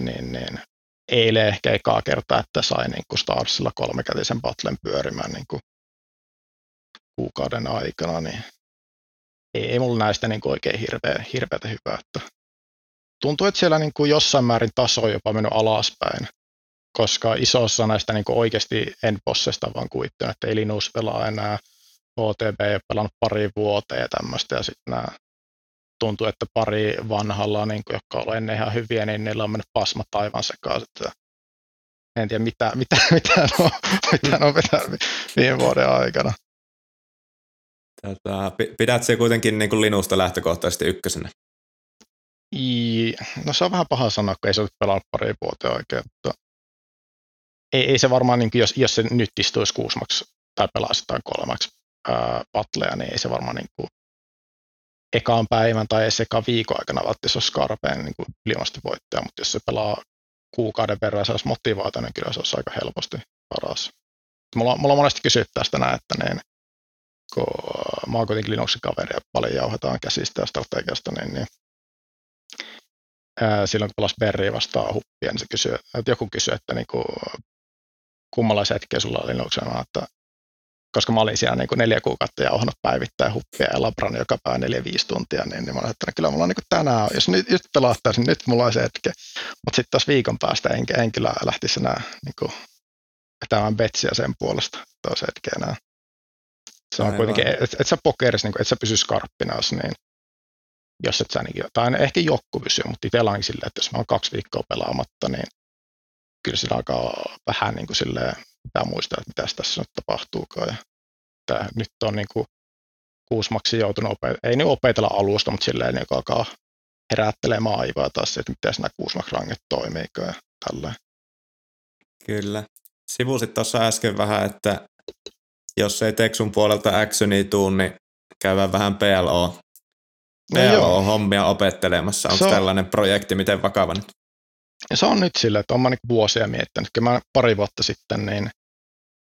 [SPEAKER 3] Niin, niin. Eilen ehkä ekaa kertaa, että sain niin kuin Starsilla kolmekätisen battlen pyörimään niin kuin kuukauden aikana, niin ei, ei mulla näistä niin oikein hirveä, hirveätä hyvää. Että tuntuu, että siellä niin kuin jossain määrin taso on jopa mennyt alaspäin, koska isossa näistä niin kuin oikeasti endbossesta vaan kuittunut, että ei Linus pelaa enää, OTB ei ole pelannut pari vuoteen ja tämmöistä, ja sitten nämä tuntuu, että pari vanhalla, niin kuin, jotka ovat ennen ihan hyviä, niin niillä on mennyt pasma taivaan sekaan. Että en tiedä, mitä, mitä, mitä, no, mitä no pitää viime vuoden aikana.
[SPEAKER 2] Tätä, pidät se kuitenkin niin kuin Linusta lähtökohtaisesti ykkösenä?
[SPEAKER 3] I, no se on vähän paha sanoa, kun ei se ole pelannut pari vuotta oikein. Että ei, ei se varmaan, niin kuin, jos, jos se nyt istuisi kuusimaksi tai pelaisi tai kolmaksi patleja, niin ei se varmaan niin kuin, ekaan päivän tai edes ekaan viikon aikana välttämättä olisi Skarpeen niin ilmasti voittaja, mutta jos se pelaa kuukauden verran ja se olisi motivaatio, niin kyllä se olisi aika helposti paras. Mulla, mulla on monesti kysytty tästä näin, että niin, kun mä oon kuitenkin Linuxin kaveri ja paljon jauhetaan käsistä ja strategiasta, niin, niin ää, silloin kun pelasi Berri vastaan huppia, niin se kysyi, että joku kysyi, että niin kuin, kummalla setkiä sulla oli Linuxilla, että koska mä olin siellä niin kuin neljä kuukautta jauhannut päivittäin huppia ja labran joka päivä neljä viisi tuntia, niin, niin mä olin, että kyllä mulla on niin kuin tänään, jos nyt, nyt pelahtaisin, niin nyt mulla olisi hetki. Mutta sitten taas viikon päästä en, en kyllä lähtisi enää niin kuin, vetämään betsiä sen puolesta toisen hetken enää. Se on Aivan. kuitenkin, että et sä pokerissa, niin et sä pysy skarppina, jos niin, jos et sä niin, tai ehkä jokku pysyy, mutta itsellä onkin silleen, että jos mä oon kaksi viikkoa pelaamatta, niin kyllä sillä alkaa vähän niin kuin silleen, pitää muistaa, että mitä tässä nyt tapahtuukaan. Ja että nyt on niin kuin kuusmaksi joutunut, opet- ei nyt opetella alusta, mutta silleen niin alkaa herättelemään aivoa taas, että miten nämä kuusmaksi-ranget toimii ja tälleen.
[SPEAKER 2] Kyllä. Sivusit tuossa äsken vähän, että jos ei Teksun puolelta actioni tuu, niin käydään vähän PLO, PLO-hommia opettelemassa. Onko on, tällainen projekti miten vakava nyt?
[SPEAKER 3] se on nyt sillä, että olen niin vuosia miettinyt. Kyllä mä pari vuotta sitten niin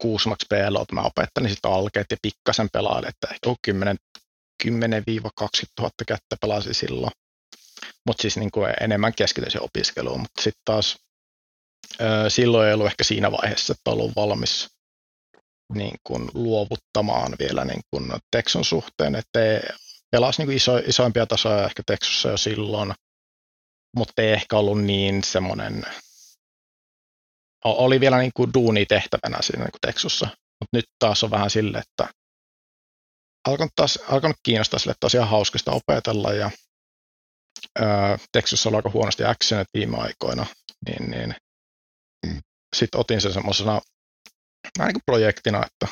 [SPEAKER 3] kuusimaksi PLO, mä opettelin sitten alkeet ja pikkasen pelailin, että ehkä 10 10-20 000 kättä pelasin silloin. Mutta siis niin kuin enemmän keskityin opiskeluun, mutta sitten taas ö, silloin ei ollut ehkä siinä vaiheessa, että ollut valmis niin kuin luovuttamaan vielä niin kuin Texon suhteen, että pelasi niin iso, isoimpia tasoja ehkä Texossa jo silloin, mutta ei ehkä ollut niin semmoinen, oli vielä niin kuin duuni tehtävänä siinä niin kuin Texussa, mutta nyt taas on vähän sille, että alkanut, taas, alkanut kiinnostaa sille, että tosiaan hauskasta opetella ja ää, Texussa on aika huonosti actionit viime aikoina, niin, niin mm. sitten otin sen semmoisena niin kuin projektina, että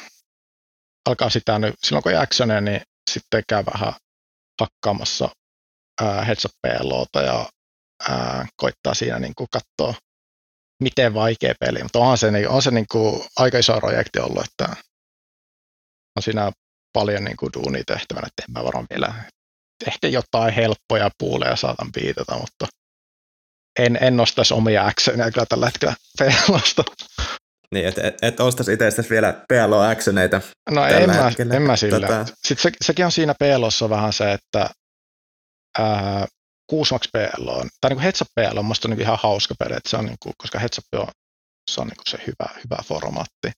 [SPEAKER 3] alkaa sitä nyt, silloin kun ei actionia, niin sitten käy vähän hakkaamassa heads ja ää, koittaa siinä niin kuin katsoa, miten vaikea peli, mutta onhan se, niin, on se niin kuin aika iso projekti ollut, että on siinä paljon niin kuin duunia tehtävänä, että en mä varmaan vielä ehkä jotain helppoja puuleja saatan piitata, mutta en, en nostaisi omia actioneja kyllä tällä hetkellä PLOsta.
[SPEAKER 2] Niin, että et, et ostaisi itsestäsi vielä PLO-actioneita
[SPEAKER 3] No en mä, en mä sillä. Tota... Sitten se, sekin on siinä PLOssa vähän se, että ää, 6 Max PL on, tai niin Heads Up PL on musta niin ihan hauska peli, että se on niin kuin, koska Heads Up on, se on niin kuin se hyvä, hyvä formaatti.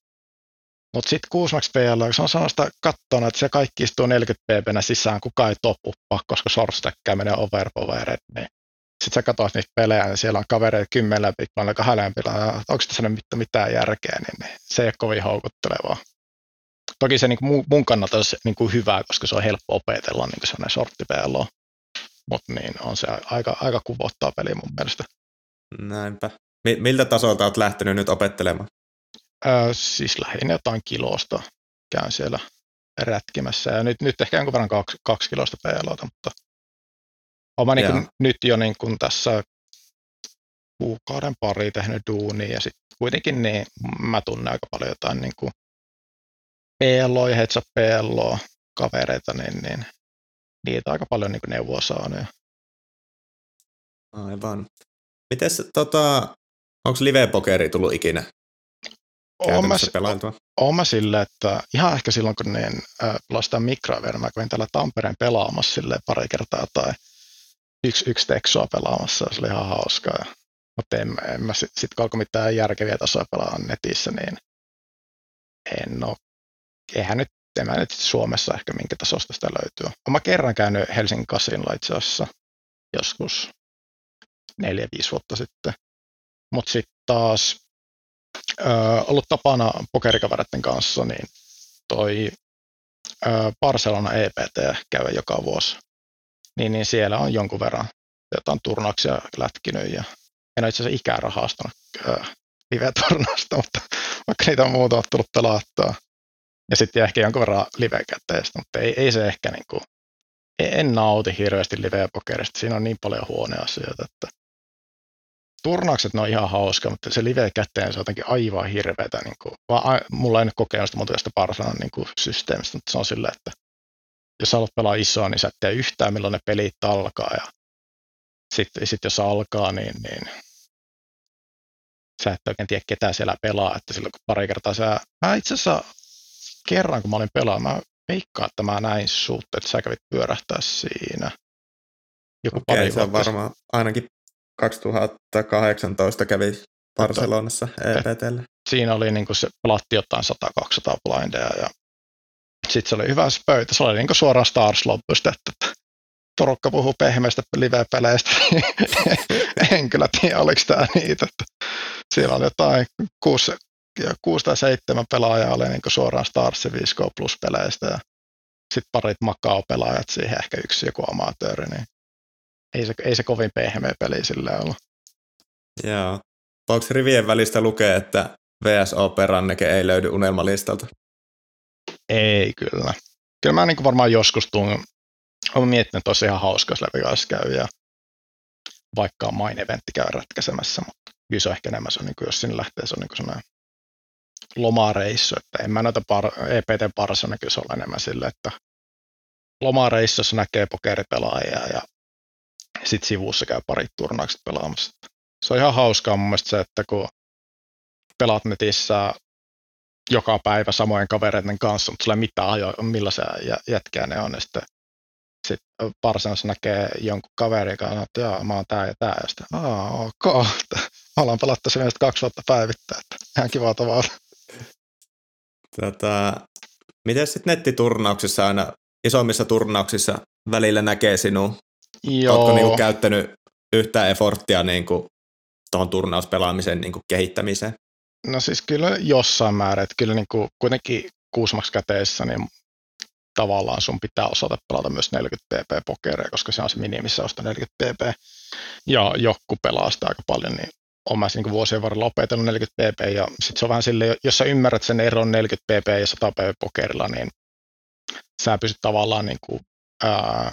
[SPEAKER 3] Mutta sitten 6 Max PL, se on sellaista kattona, että se kaikki istuu 40 pp sisään, kukaan ei topuppa, koska source menee overpowered, niin sitten sä katsoit niitä pelejä, niin siellä on kavereita kymmenellä pikkana, kahdella pilalla, onko tässä nyt mitään järkeä, niin, niin se ei ole kovin houkuttelevaa. Toki se niin kuin mun kannalta olisi niin kuin hyvä, koska se on helppo opetella niin kuin sellainen sortti PLO mutta niin on se aika, aika kuvottaa peli mun mielestä.
[SPEAKER 2] Näinpä. Miltä tasolta olet lähtenyt nyt opettelemaan?
[SPEAKER 3] Öö, siis lähinnä jotain kilosta käyn siellä rätkimässä. Ja nyt, nyt ehkä jonkun verran kaksi, kaksi kilosta PLOta, mutta olen niin nyt jo niin kuin tässä kuukauden pari tehnyt duunia ja sitten kuitenkin niin mä tunnen aika paljon jotain niin kuin PLO ja up PLO kavereita, niin, niin niitä aika paljon niin neuvoa saanut.
[SPEAKER 2] Aivan. Mites, tota, onko live-pokeri tullut ikinä
[SPEAKER 3] Oon mä, pelailtua? Oon mä sille, että ihan ehkä silloin, kun niin, äh, pelastaan mikroverma, mä kävin täällä Tampereen pelaamassa sille pari kertaa tai yksi, yksi teksoa pelaamassa, se oli ihan hauskaa. Mutta en, en mä sitten sit, kun alkoi mitään järkeviä tasoja pelaa netissä, niin en ole, eihän nyt en mä nyt Suomessa ehkä minkä tasosta sitä löytyy. Olen kerran käynyt Helsingin kasinolla itse asiassa joskus neljä, viisi vuotta sitten. Mutta sitten taas ö, ollut tapana pokerikavereiden kanssa, niin toi ö, Barcelona EPT käy joka vuosi. Niin, niin siellä on jonkun verran jotain turnauksia lätkinyt ja en ole itse asiassa ikään rahastanut live-turnausta, mutta vaikka niitä on muuta tullut pelattua. Ja sitten ehkä jonkun verran live-käteistä, mutta ei, ei se ehkä niin kuin, en nauti hirveästi live-pokerista. Siinä on niin paljon huonoja asioita, että turnaukset ne on ihan hauska, mutta se live käteen se on jotenkin aivan hirveätä. Niin kuin, vaan, mulla ei nyt kokemusta muuta tästä Barcelonan niin systeemistä, mutta se on silleen, että jos haluat pelaa isoa, niin sä et tiedä yhtään, milloin ne pelit alkaa. Ja sitten sit jos alkaa, niin, niin sä et oikein tiedä, ketä siellä pelaa. Että silloin kun pari kertaa sä, mä itse asiassa kerran, kun mä olin pelaa, mä veikkaan, että mä näin sut, että sä kävit pyörähtää siinä.
[SPEAKER 4] Joku Okei, pari se on varmaan ainakin 2018 kävi Barcelonassa EPTllä.
[SPEAKER 3] Siinä oli niin kuin se, pelatti jotain 100-200 blindeja ja sitten se oli hyvä se pöytä. Se oli niin kuin suoraan Stars Lobbysta, että porukka puhuu pehmeistä live-peleistä. en kyllä tiedä, oliko tämä niitä. Että siellä oli jotain kuusi, kuusi tai seitsemän pelaajaa oli niin suoraan Stars 5K Plus-peleistä ja sitten parit Macao-pelaajat siihen, ehkä yksi joku amatööri, niin ei se, ei se kovin pehmeä peli sille ollut.
[SPEAKER 4] Joo. Voiko rivien välistä lukea, että VSO Peranneke ei löydy unelmalistalta?
[SPEAKER 3] Ei kyllä. Kyllä mä niin varmaan joskus tuun, olen miettinyt, että olisi ihan hauska, jos Levi käy ja vaikka on main eventti käy ratkaisemassa, mutta kyllä se on ehkä enemmän, se on, niin kuin, jos sinne lähtee, se on niin sellainen lomareissu, että en mä noita par, EPT parissa kyllä se on enemmän sille, että lomareissussa näkee pokeripelaajia ja sitten sivussa käy parit turnaukset pelaamassa. Se on ihan hauskaa mun mielestä se, että kun pelaat netissä joka päivä samojen kavereiden kanssa, mutta sulla ei mitään ajoa, millaisia jätkää ne on, ja sitten sitten varsinaisesti näkee jonkun kaverin kanssa, että joo, mä oon tää ja tää, ja sitten, aa, ok, mä ollaan pelattu se kaksi vuotta päivittäin, että ihan kiva tavalla.
[SPEAKER 4] Tota, miten sitten nettiturnauksissa aina, isommissa turnauksissa välillä näkee sinun? Joo. Oletko niinku käyttänyt yhtään efforttia niinku tuohon turnauspelaamisen niinku kehittämiseen?
[SPEAKER 3] No siis kyllä jossain määrin, että kyllä niin kuin kuitenkin kuusmaks käteessä, niin tavallaan sun pitää osata pelata myös 40 pp pokeria, koska se on se minimissä osta 40 pp. Ja joku pelaa sitä aika paljon, niin on mä niin vuosien varrella opetellut 40 pp. Ja sitten se on vähän silleen, jos sä ymmärrät sen eron 40 pp ja 100 pp pokerilla, niin sä pystyt tavallaan niin kuin, ää,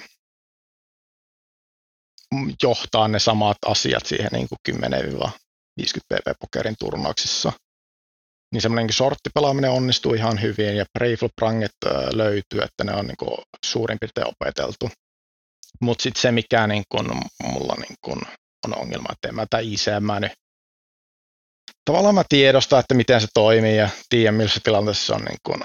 [SPEAKER 3] johtaa ne samat asiat siihen niin kuin 10-100 50 pp-pokerin turnauksissa. Niin semmoinenkin sorttipelaaminen onnistuu ihan hyvin ja preflop-ranget löytyy, että ne on niinku suurin piirtein opeteltu. Mutta sitten se, mikä niinku mulla niinku on ongelma, että en mä tämän mä nyt tavallaan mä tiedostan, että miten se toimii ja tiedän, se tilanteessa se on niin kun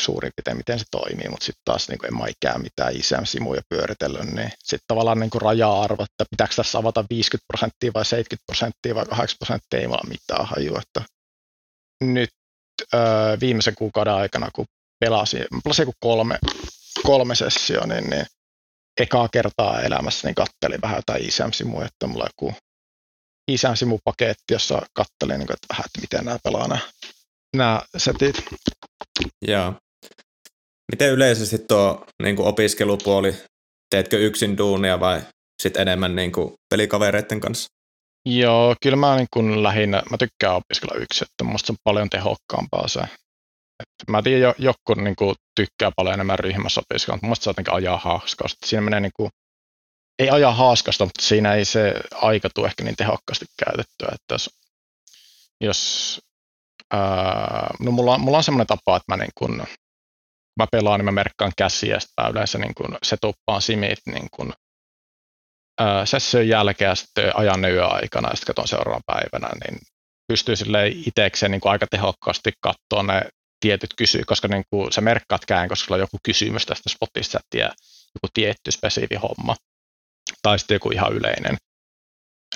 [SPEAKER 3] suurin piirtein, miten se toimii, mutta sitten taas niin en mä ikään mitään ICM-simuja pyöritellyt, niin sitten tavallaan niin raja-arvo, että pitääkö tässä avata 50 prosenttia vai 70 prosenttia vai 80 prosenttia, ei mulla mitään hajua, että nyt öö, viimeisen kuukauden aikana, kun pelasin, pelasin joku kolme, kolme sessioa, niin, niin ekaa kertaa elämässä niin kattelin vähän jotain ism että mulla joku ism paketti jossa kattelin, niin kuin, että vähän, että miten nämä pelaa nämä, nämä setit.
[SPEAKER 4] Joo. Miten yleisesti tuo niin kuin opiskelupuoli, teetkö yksin duunia vai sitten enemmän niin kuin pelikavereiden kanssa?
[SPEAKER 3] Joo, kyllä mä niin kun lähinnä, mä tykkään opiskella yksin, että musta on paljon tehokkaampaa se. Et mä tiedän, jo, joku niin kuin, tykkää paljon enemmän ryhmässä opiskella, mutta musta se jotenkin ajaa haaskasta. Siinä menee niin kuin, ei ajaa haaskasta, mutta siinä ei se aika tule ehkä niin tehokkaasti käytettyä, että jos, jos no mulla, mulla on semmoinen tapa, että mä niin kun, mä pelaan, niin mä merkkaan käsiä, ja sitten mä yleensä niin kun setuppaan simit niin kun session jälkeen ja sitten ajan yöaikana ja sitten katson seuraavan päivänä, niin pystyy sille itsekseen niin aika tehokkaasti katsoa ne tietyt kysyy, koska niin kuin sä merkkaat kään, koska sulla on joku kysymys tästä spotista, tiedä, joku tietty spesifi homma, tai sitten joku ihan yleinen,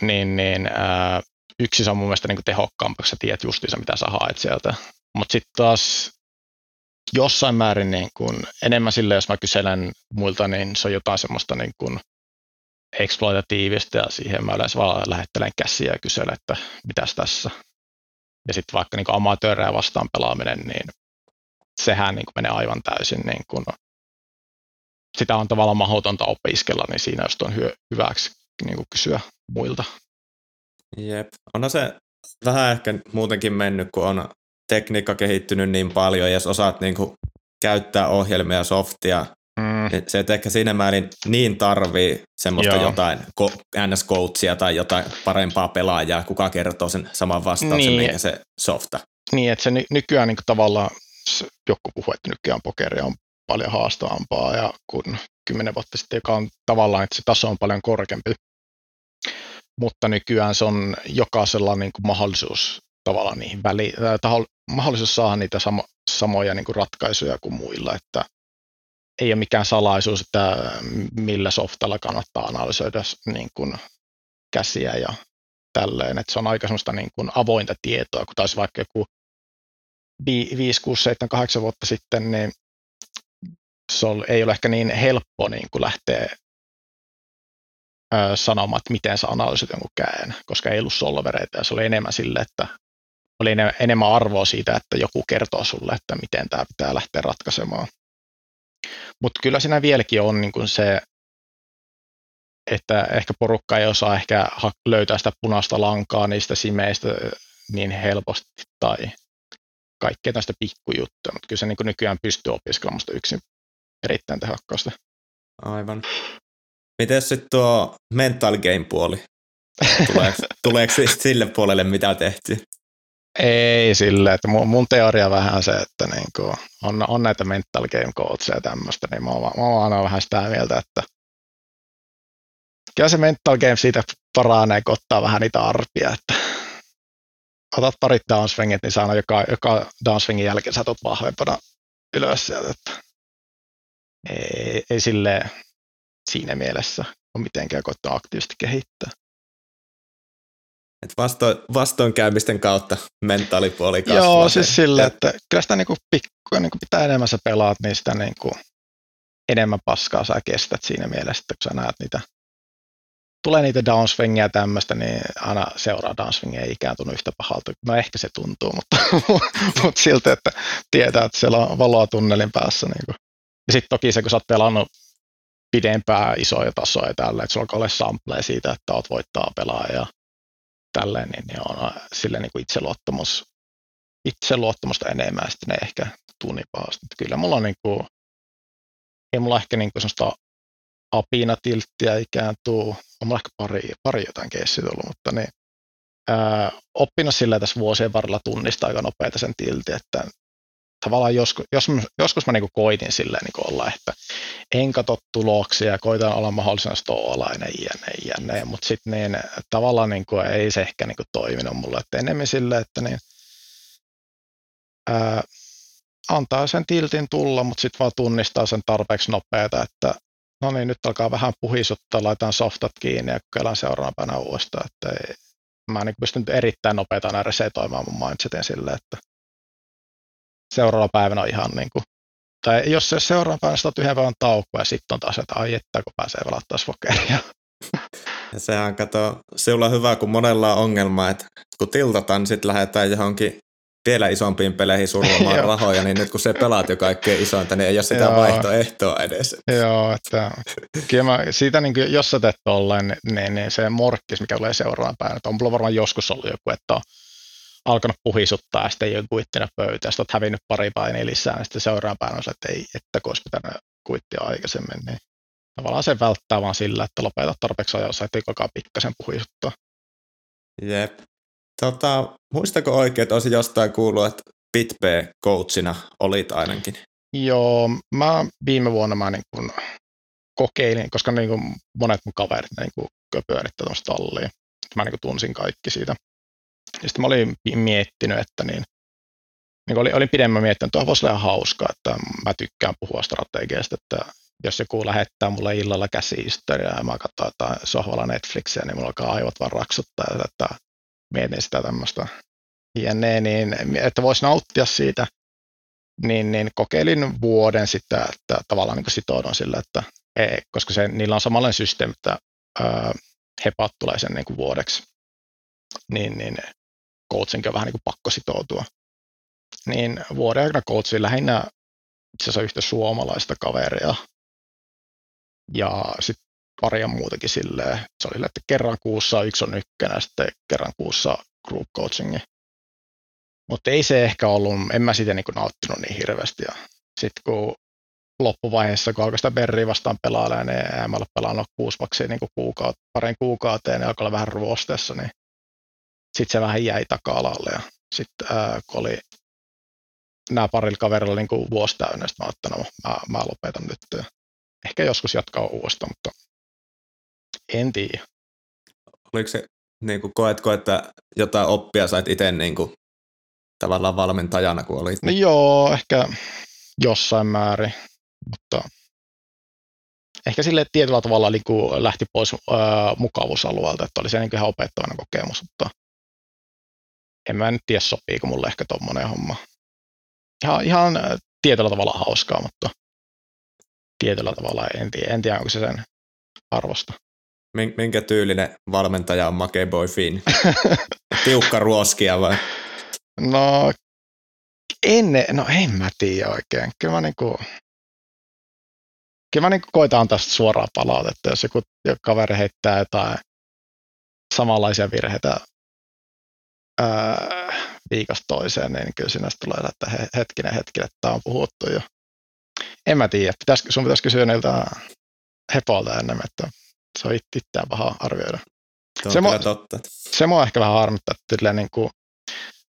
[SPEAKER 3] niin, niin ää, yksi se on mun mielestä niin kuin tehokkaampaa, koska sä tiedät justiinsa, mitä sä haet sieltä. Mutta sitten taas jossain määrin niin kuin, enemmän sille, jos mä kyselen muilta, niin se on jotain semmoista niin kuin, exploitatiivista ja siihen mä yleensä vaan lähettelen käsiä ja kyselen, että mitäs tässä. Ja sitten vaikka niin amatöörejä vastaan pelaaminen, niin sehän niin menee aivan täysin niin kuin sitä on tavallaan mahdotonta opiskella, niin siinä just on hyö, hyväksi niin kuin kysyä muilta.
[SPEAKER 2] Jep. Onhan se vähän ehkä muutenkin mennyt, kun on tekniikka kehittynyt niin paljon, ja jos osaat niin kuin käyttää ohjelmia ja softia, mm. niin se et ehkä siinä määrin niin tarvii semmoista Joo. jotain NS-coachia tai jotain parempaa pelaajaa, kuka kertoo sen saman vastauksen, niin. mikä se softa.
[SPEAKER 3] Niin, että se ny- nykyään niin tavallaan, joku puhuu, että nykyään pokeri on paljon haastavampaa ja kun kymmenen vuotta sitten, joka on tavallaan, että se taso on paljon korkeampi. Mutta nykyään se on jokaisella niin kuin mahdollisuus tavallaan niihin väliin, taho, mahdollisuus saada niitä samo, samoja niin kuin ratkaisuja kuin muilla, että ei ole mikään salaisuus, että millä softalla kannattaa analysoida niin kuin käsiä ja tälleen, että se on aika semmoista niin kuin avointa tietoa, kun taisi vaikka joku 5, 6, 7, 8 vuotta sitten, niin se ei ole ehkä niin helppo niin kuin lähteä sanomaan, että miten sä analysoit jonkun käen, koska ei ollut solvereita ja se oli enemmän sille, että oli enemmän arvoa siitä, että joku kertoo sulle, että miten tämä pitää lähteä ratkaisemaan. Mutta kyllä siinä vieläkin on niin kuin se, että ehkä porukka ei osaa ehkä löytää sitä punaista lankaa niistä simeistä niin helposti tai kaikkea tästä pikkujuttuja, mutta kyllä se niin nykyään pystyy opiskelemaan yksin erittäin tehokkaasti.
[SPEAKER 2] Aivan. Miten sitten tuo mental game puoli? Tuleeko, tuleeko sille puolelle mitä tehty?
[SPEAKER 3] Ei sille, että mun, mun teoria vähän se, että niin kuin on, on näitä mental game coacheja ja tämmöistä, niin mä oon, mä oon aina vähän sitä mieltä, että kyllä se mental game siitä paranee, kun ottaa vähän niitä arpia, että otat parit downswingit, niin saa joka, joka downswingin jälkeen sä tulet vahvempana ylös sieltä, että ei, ei sille siinä mielessä ole mitenkään koittaa aktiivisesti kehittää.
[SPEAKER 2] Et vasto, vastoinkäymisten kautta mentaalipuoli kasvaa.
[SPEAKER 3] Joo, siis sille, että kyllä sitä niinku pikku, niinku pitää enemmän sä pelaat, niin sitä niinku enemmän paskaa sä kestät siinä mielessä, että kun sä näet niitä, tulee niitä downswingia ja tämmöistä, niin aina seuraa downswingia ei ikään tunnu yhtä pahalta. No ehkä se tuntuu, mutta, mutta siltä, että tietää, että siellä on valoa tunnelin päässä. Niin kuin. Ja sitten toki se, kun sä oot pelannut pidempää isoja tasoja tällä, että sulla ole sampleja siitä, että oot voittaa pelaaja tälleen, niin, niin on sille niin kuin itseluottamus, itseluottamusta enemmän, sitten ne ehkä tunnipaasta. Kyllä mulla on niin kuin, ei mulla ehkä niin kuin sellaista apinatilttiä ikään tuu, on mulla ehkä pari, pari jotain keissiä tullut, mutta niin, ää, oppinut sillä tässä vuosien varrella tunnistaa aika nopeita sen tilti, että tavallaan joskus, jos, joskus mä niinku koitin silleen niinku olla, että en katso tuloksia ja koitan olla mahdollisimman stoalainen jne, jne, mutta sitten niin, tavallaan niinku ei se ehkä niinku toiminut mulle, että enemmän silleen, että niin, ää, antaa sen tiltin tulla, mutta sitten vaan tunnistaa sen tarpeeksi nopeata, että no niin, nyt alkaa vähän puhisuttaa, laitan softat kiinni ja kokeillaan seuraavana uudestaan, että ei, mä niin pystyn erittäin nopeita aina resetoimaan mun mindsetin silleen, että seuraavana päivänä on ihan niin kuin, tai jos se seuraavana päivänä sitä yhden päivän taukoa ja sitten on taas, että ai että kun pääsee velattaa svokeria.
[SPEAKER 2] Ja sehän kato, se on hyvä, kun monella on ongelma, että kun tiltataan, niin sitten lähdetään johonkin vielä isompiin peleihin survomaan rahoja, niin nyt kun se pelaat jo kaikkein isointa, niin ei ole sitä Joo. vaihtoehtoa edes.
[SPEAKER 3] Joo, että kyllä mä, siitä niin kuin, jos sä teet tolleen, niin, niin, se morkkis, mikä tulee seuraavan päivänä, että on mulla varmaan joskus ollut joku, että on alkanut puhisuttaa ja sitten ei ole kuittina pöytä, sitten olet hävinnyt pari painia lisää, ja sitten seuraavan päivänä on että ei, että kun olisi pitänyt kuittia aikaisemmin, niin tavallaan se välttää vaan sillä, että lopeta tarpeeksi ajoissa, ettei koko ajan pikkasen puhisuttaa.
[SPEAKER 2] Jep. Tota, muistako oikein, että olisi jostain kuullut, että BitB-coachina olit ainakin?
[SPEAKER 3] Joo, mä viime vuonna mä niin kun kokeilin, koska niin kun monet mun kaverit niin kun pyörittää tuosta tallia. Mä niin tunsin kaikki siitä. Ja sitten mä olin miettinyt, että niin, niin olin, olin pidemmän miettinyt, että tuo voisi olla hauskaa, että mä tykkään puhua strategiasta, että jos joku lähettää mulle illalla käsihistoriaa ja mä katson jotain sohvalla Netflixiä, niin mulla alkaa aivot vaan raksuttaa, että mietin sitä tämmöistä. Jne, niin että voisi nauttia siitä, niin, niin kokeilin vuoden sitten, että tavallaan niin sitoudun sillä, että ei, koska se, niillä on samanlainen systeemi, että ää, hepat tulee sen niin kuin vuodeksi, niin, niin coachinkin on vähän niin kuin pakko sitoutua. Niin vuoden aikana coachin lähinnä itse asiassa yhtä suomalaista kaveria, Ja sitten paria muutakin silleen. Se oli, että kerran kuussa yksi on ykkönen sitten kerran kuussa group coachingi. Mutta ei se ehkä ollut, en mä sitä niin nauttinut niin hirveästi. Ja sitten kun loppuvaiheessa, kun alkoi sitä Berriä vastaan pelailemaan, niin en mä ole pelannut kuusi maksia niin kuukaut, parin kuukauteen, niin alkoi olla vähän ruostessa, niin sitten se vähän jäi taka-alalle. Ja sitten äh, kun oli nämä parilla kaverilla niin kuin vuosi täynnä, sitten mä ottanut, mä, mä lopetan nyt. Ja ehkä joskus jatkaa uudestaan, mutta en tiedä.
[SPEAKER 4] Oliko se, niin kuin, koetko, että jotain oppia sait itse niin kuin, tavallaan valmentajana, kun olit?
[SPEAKER 3] No joo, ehkä jossain määrin, mutta ehkä sille tietyllä tavalla niin kuin lähti pois ää, mukavuusalueelta, että oli se niin ihan opettavana kokemus, mutta en mä nyt tiedä sopiiko mulle ehkä tuommoinen homma. Ihan, ihan tietyllä tavalla hauskaa, mutta tietyllä tavalla en tiedä, en tiedä onko se sen arvosta.
[SPEAKER 4] Minkä tyylinen valmentaja on Make Boy Finn? Tiukka ruoskia vai?
[SPEAKER 3] No, ennen, no en mä tiedä oikein. Kyllä mä niinku, kyllä mä niinku koitan tästä suoraa palautetta, jos joku kaveri heittää jotain samanlaisia virheitä ää, viikosta toiseen, niin kyllä sinä tulee, että hetkinen, hetkinen, että tämä on puhuttu jo. En mä tiedä, pitäisikö, sun pitäisi kysyä niiltä hepolta enemmän, että se on itseään paha arvioida.
[SPEAKER 4] Se on se, mua, totta.
[SPEAKER 3] se mua ehkä vähän harmittaa, että niin kuin,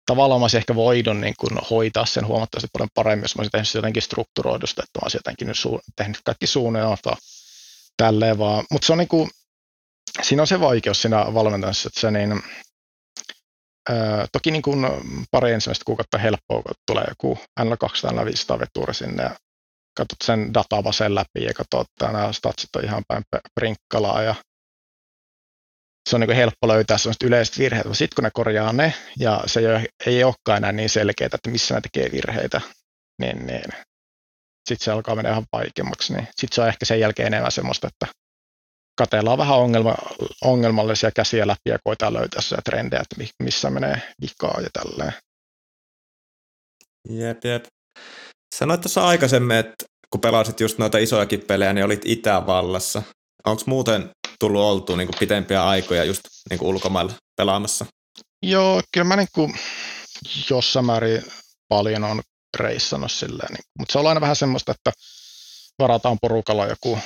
[SPEAKER 3] tavallaan mä olisin ehkä voidun niin kuin, hoitaa sen huomattavasti paljon paremmin, jos mä olisin tehnyt jotenkin strukturoidusta, että mä olisin jotenkin nyt su- tehnyt kaikki suunnitelmat tälleen vaan. Mutta se on niin kuin, siinä on se vaikeus siinä valmentamisessa, että se niin, toki niin kuin pari ensimmäistä kuukautta helppoa, kun tulee joku N200, N500 veturi sinne ja katsot sen datavasen läpi ja katsot, että nämä statsit on ihan päin prinkkalaa ja se on niin helppo löytää sellaiset yleiset virheet, mutta sitten kun ne korjaa ne, ja se ei, ole, ei olekaan enää niin selkeää, että missä ne tekee virheitä, niin, niin sitten se alkaa mennä ihan vaikeammaksi. Niin sitten se on ehkä sen jälkeen enemmän semmoista, että katellaan vähän ongelma, ongelmallisia käsiä läpi ja koetaan löytää se trendejä, että missä menee vikaa ja tälleen.
[SPEAKER 4] Jep, jep. Sanoit tuossa aikaisemmin, että kun pelasit just noita isojakin pelejä, niin olit Itävallassa. Onko muuten tullut oltu niin kuin pitempiä aikoja just niin kuin ulkomailla pelaamassa?
[SPEAKER 3] Joo, kyllä mä niin kuin jossain määrin paljon on reissannut silleen, niin, mutta se on aina vähän semmoista, että varataan porukalla joku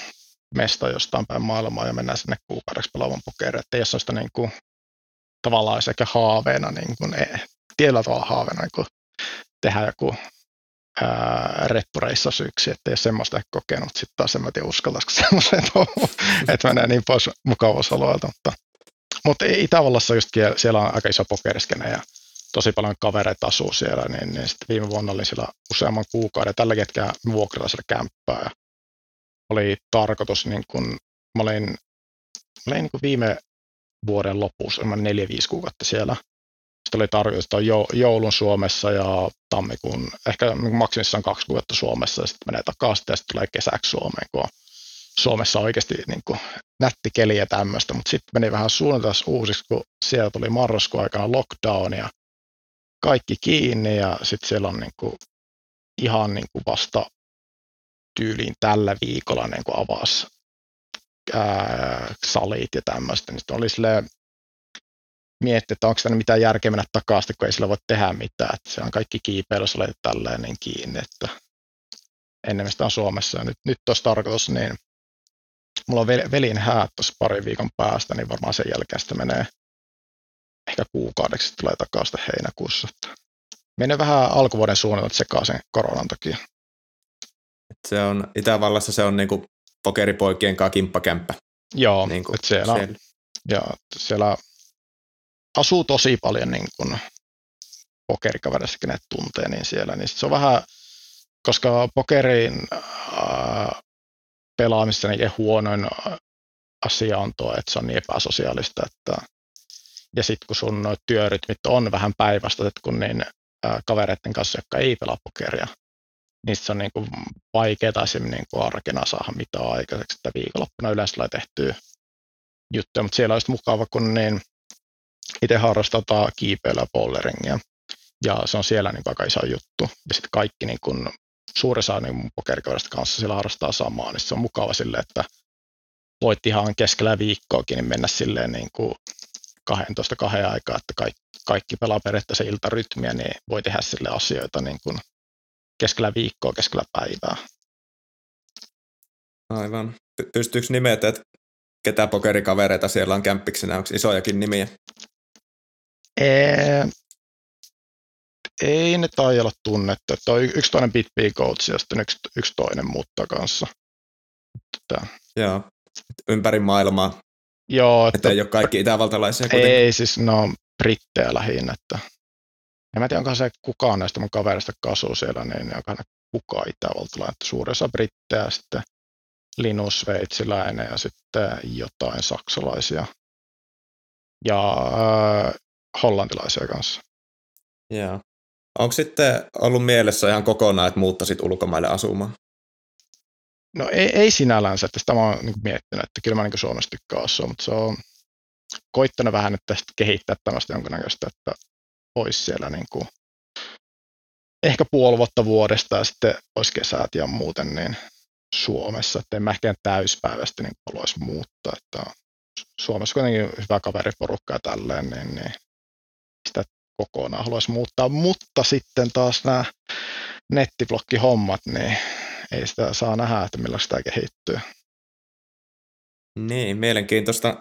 [SPEAKER 3] mesta jostain päin maailmaa ja mennään sinne kuukaudeksi pelaamaan pokeria, että ei ole sellaista niin kuin, tavallaan sekä haaveena, niin kuin, ei, tietyllä tavalla haaveena niin kuin, tehdä joku reppureissa syksy, että ei ole semmoista ehkä kokenut. Sitten taas en mä tiedä uskaltaisiko semmoiseen että menee niin pois mukavuusalueelta. Mutta, mutta Itävallassa just siellä on aika iso pokeriskene ja tosi paljon kavereita asuu siellä, niin, niin sitten viime vuonna olin siellä useamman kuukauden. Tällä hetkellä vuokralla siellä kämppää ja oli tarkoitus, niin kun, mä olin, mä olin niin viime vuoden lopussa, mä neljä, viisi kuukautta siellä – sitten oli tarkoitus, että on joulun Suomessa ja tammikuun, ehkä maksimissaan kaksi kuukautta Suomessa ja sitten menee takaisin ja sitten tulee kesäksi Suomeen, kun on Suomessa oikeasti niin kuin, nätti keli ja tämmöistä, mutta sitten meni vähän suunnitelmassa uusiksi, kun siellä tuli marraskuun aikana lockdown ja kaikki kiinni ja sitten siellä on niin kuin, ihan niin kuin vasta tyyliin tällä viikolla niin kuin avasi ää, salit ja tämmöistä, niin oli silleen, miettiä, että onko tänne mitään järkeä mennä takaisin, kun ei sillä voi tehdä mitään. Että se on kaikki kiipeilysalit tälleen niin kiinni, että ennen sitä on Suomessa. Ja nyt, nyt olisi tarkoitus, niin mulla on velin häät tuossa parin viikon päästä, niin varmaan sen jälkeen sitten menee ehkä kuukaudeksi tulee takaisin heinäkuussa. Menee vähän alkuvuoden suunnitelmat sekaisin koronan takia.
[SPEAKER 4] Se on, Itävallassa se on niinku pokeripoikien kakimppakämppä.
[SPEAKER 3] Joo, niin kuin siellä, siellä. Ja siellä asuu tosi paljon niin kuin pokerikavereissa, kenet tuntee, niin siellä, niin se on vähän, koska pokerin äh, pelaamista niin huonoin asia on tuo, että se on niin epäsosiaalista, että ja sitten kun sun työrytmit on vähän päinvastaiset kuin niin äh, kavereiden kanssa, jotka ei pelaa pokeria, se on niin kuin vaikeaa niin kuin arkena saada mitään aikaiseksi, että viikonloppuna yleensä tulee tehtyä juttuja, mutta siellä olisi mukava, kun niin itse harrastetaan kiipeilyä polleringia. Ja se on siellä niin aika iso juttu. Ja sitten kaikki niin kun, suurin osa niin pokerikaudesta kanssa siellä harrastaa samaa, niin se on mukava sille, että voit ihan keskellä viikkoakin niin mennä silleen niin kuin 12 kahden aikaa, että kaikki, kaikki pelaa periaatteessa iltarytmiä, niin voi tehdä sille asioita niin kuin keskellä viikkoa, keskellä päivää.
[SPEAKER 2] Aivan. Pystyykö nimetä, että ketä pokerikavereita siellä on kämppiksenä? Onko isojakin nimiä?
[SPEAKER 3] Ee, ei ne tai olla tunnettu. Että on yksi toinen BitB Coach ja sitten yksi, yksi toinen mutta kanssa.
[SPEAKER 2] Että, Joo, ympäri maailmaa.
[SPEAKER 3] Joo.
[SPEAKER 2] Että, että ei ole kaikki itävaltalaisia
[SPEAKER 3] kuitenkin. Ei, siis no brittejä lähinnä. Että, en mä tiedä, onko se kukaan näistä mun kaverista kasuu siellä, niin onko ne kukaan itävaltalainen. Suurin osa brittejä sitten Linus sveitsiläinen ja sitten jotain saksalaisia ja äh, hollantilaisia kanssa.
[SPEAKER 2] Joo. Onko sitten ollut mielessä ihan kokonaan, että muuttaisit ulkomaille asumaan?
[SPEAKER 3] No ei, ei sinällänsä, että sitä mä oon niin miettinyt, että kyllä mä niin Suomessa tykkään asua, mutta se on koittanut vähän että kehittää tämmöistä jonkinnäköistä, että olisi siellä niin kuin ehkä puoli vuotta vuodesta ja sitten olisi kesät ja muuten niin Suomessa, että en mä ehkä täyspäiväisesti niin haluaisi muuttaa, että Suomessa kuitenkin hyvä kaveriporukka ja tälleen, niin, niin sitä kokonaan haluaisi muuttaa, mutta sitten taas nämä nettiblokkihommat, niin ei sitä saa nähdä, että millä sitä kehittyy.
[SPEAKER 2] Niin, mielenkiintoista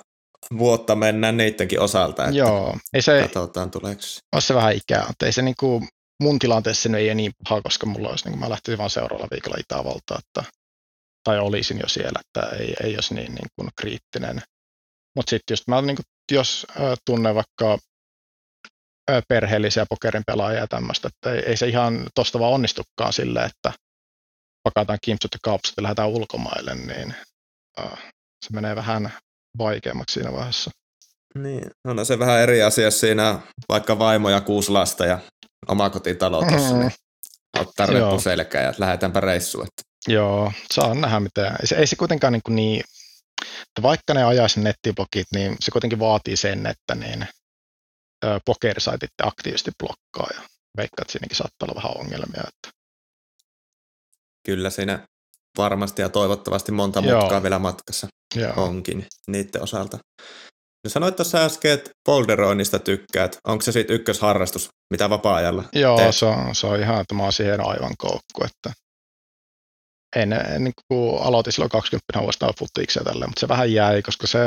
[SPEAKER 2] vuotta mennään niidenkin osalta. Että
[SPEAKER 3] Joo, ei se,
[SPEAKER 2] katsotaan tuleeko.
[SPEAKER 3] On se vähän ikää, mutta ei se niinku, mun tilanteessa ei ole niin paha, koska mulla olisi, niin mä lähtisin vaan seuraavalla viikolla Itävaltaan, että, tai olisin jo siellä, että ei, ei olisi niin, niin kuin kriittinen. Mutta sitten just mä, niin kuin, jos äh, tunnen vaikka perheellisiä pokerin pelaajia ja tämmöistä, että ei, ei se ihan tosta vaan onnistukaan sille, että pakataan kimpsut ja kaapsut ja lähdetään ulkomaille, niin uh, se menee vähän vaikeammaksi siinä vaiheessa.
[SPEAKER 2] Niin, on se vähän eri asia siinä, vaikka vaimo ja kuusi lasta ja omakotitalo tuossa, mm. niin ottaa reppu selkään ja lähdetäänpä reissuun. Että.
[SPEAKER 3] Joo, saa nähdä mitä. Ei se, ei se kuitenkaan niin, niin että vaikka ne ajaisi nettiblogit, niin se kuitenkin vaatii sen, että niin pokerisaitit aktiivisesti blokkaa ja veikkaa, että siinäkin saattaa olla vähän ongelmia. Että.
[SPEAKER 2] Kyllä siinä varmasti ja toivottavasti monta Joo. mutkaa vielä matkassa Joo. onkin niiden osalta. No sanoit tuossa äsken, että polderoinnista tykkäät. Onko se sitten ykkösharrastus, mitä vapaa-ajalla
[SPEAKER 3] Joo, se on, se on ihan, että mä oon siihen aivan koukku, että en, en niin kuin aloitin silloin 20 vuotta futiiksia tälle, mutta se vähän jäi, koska se,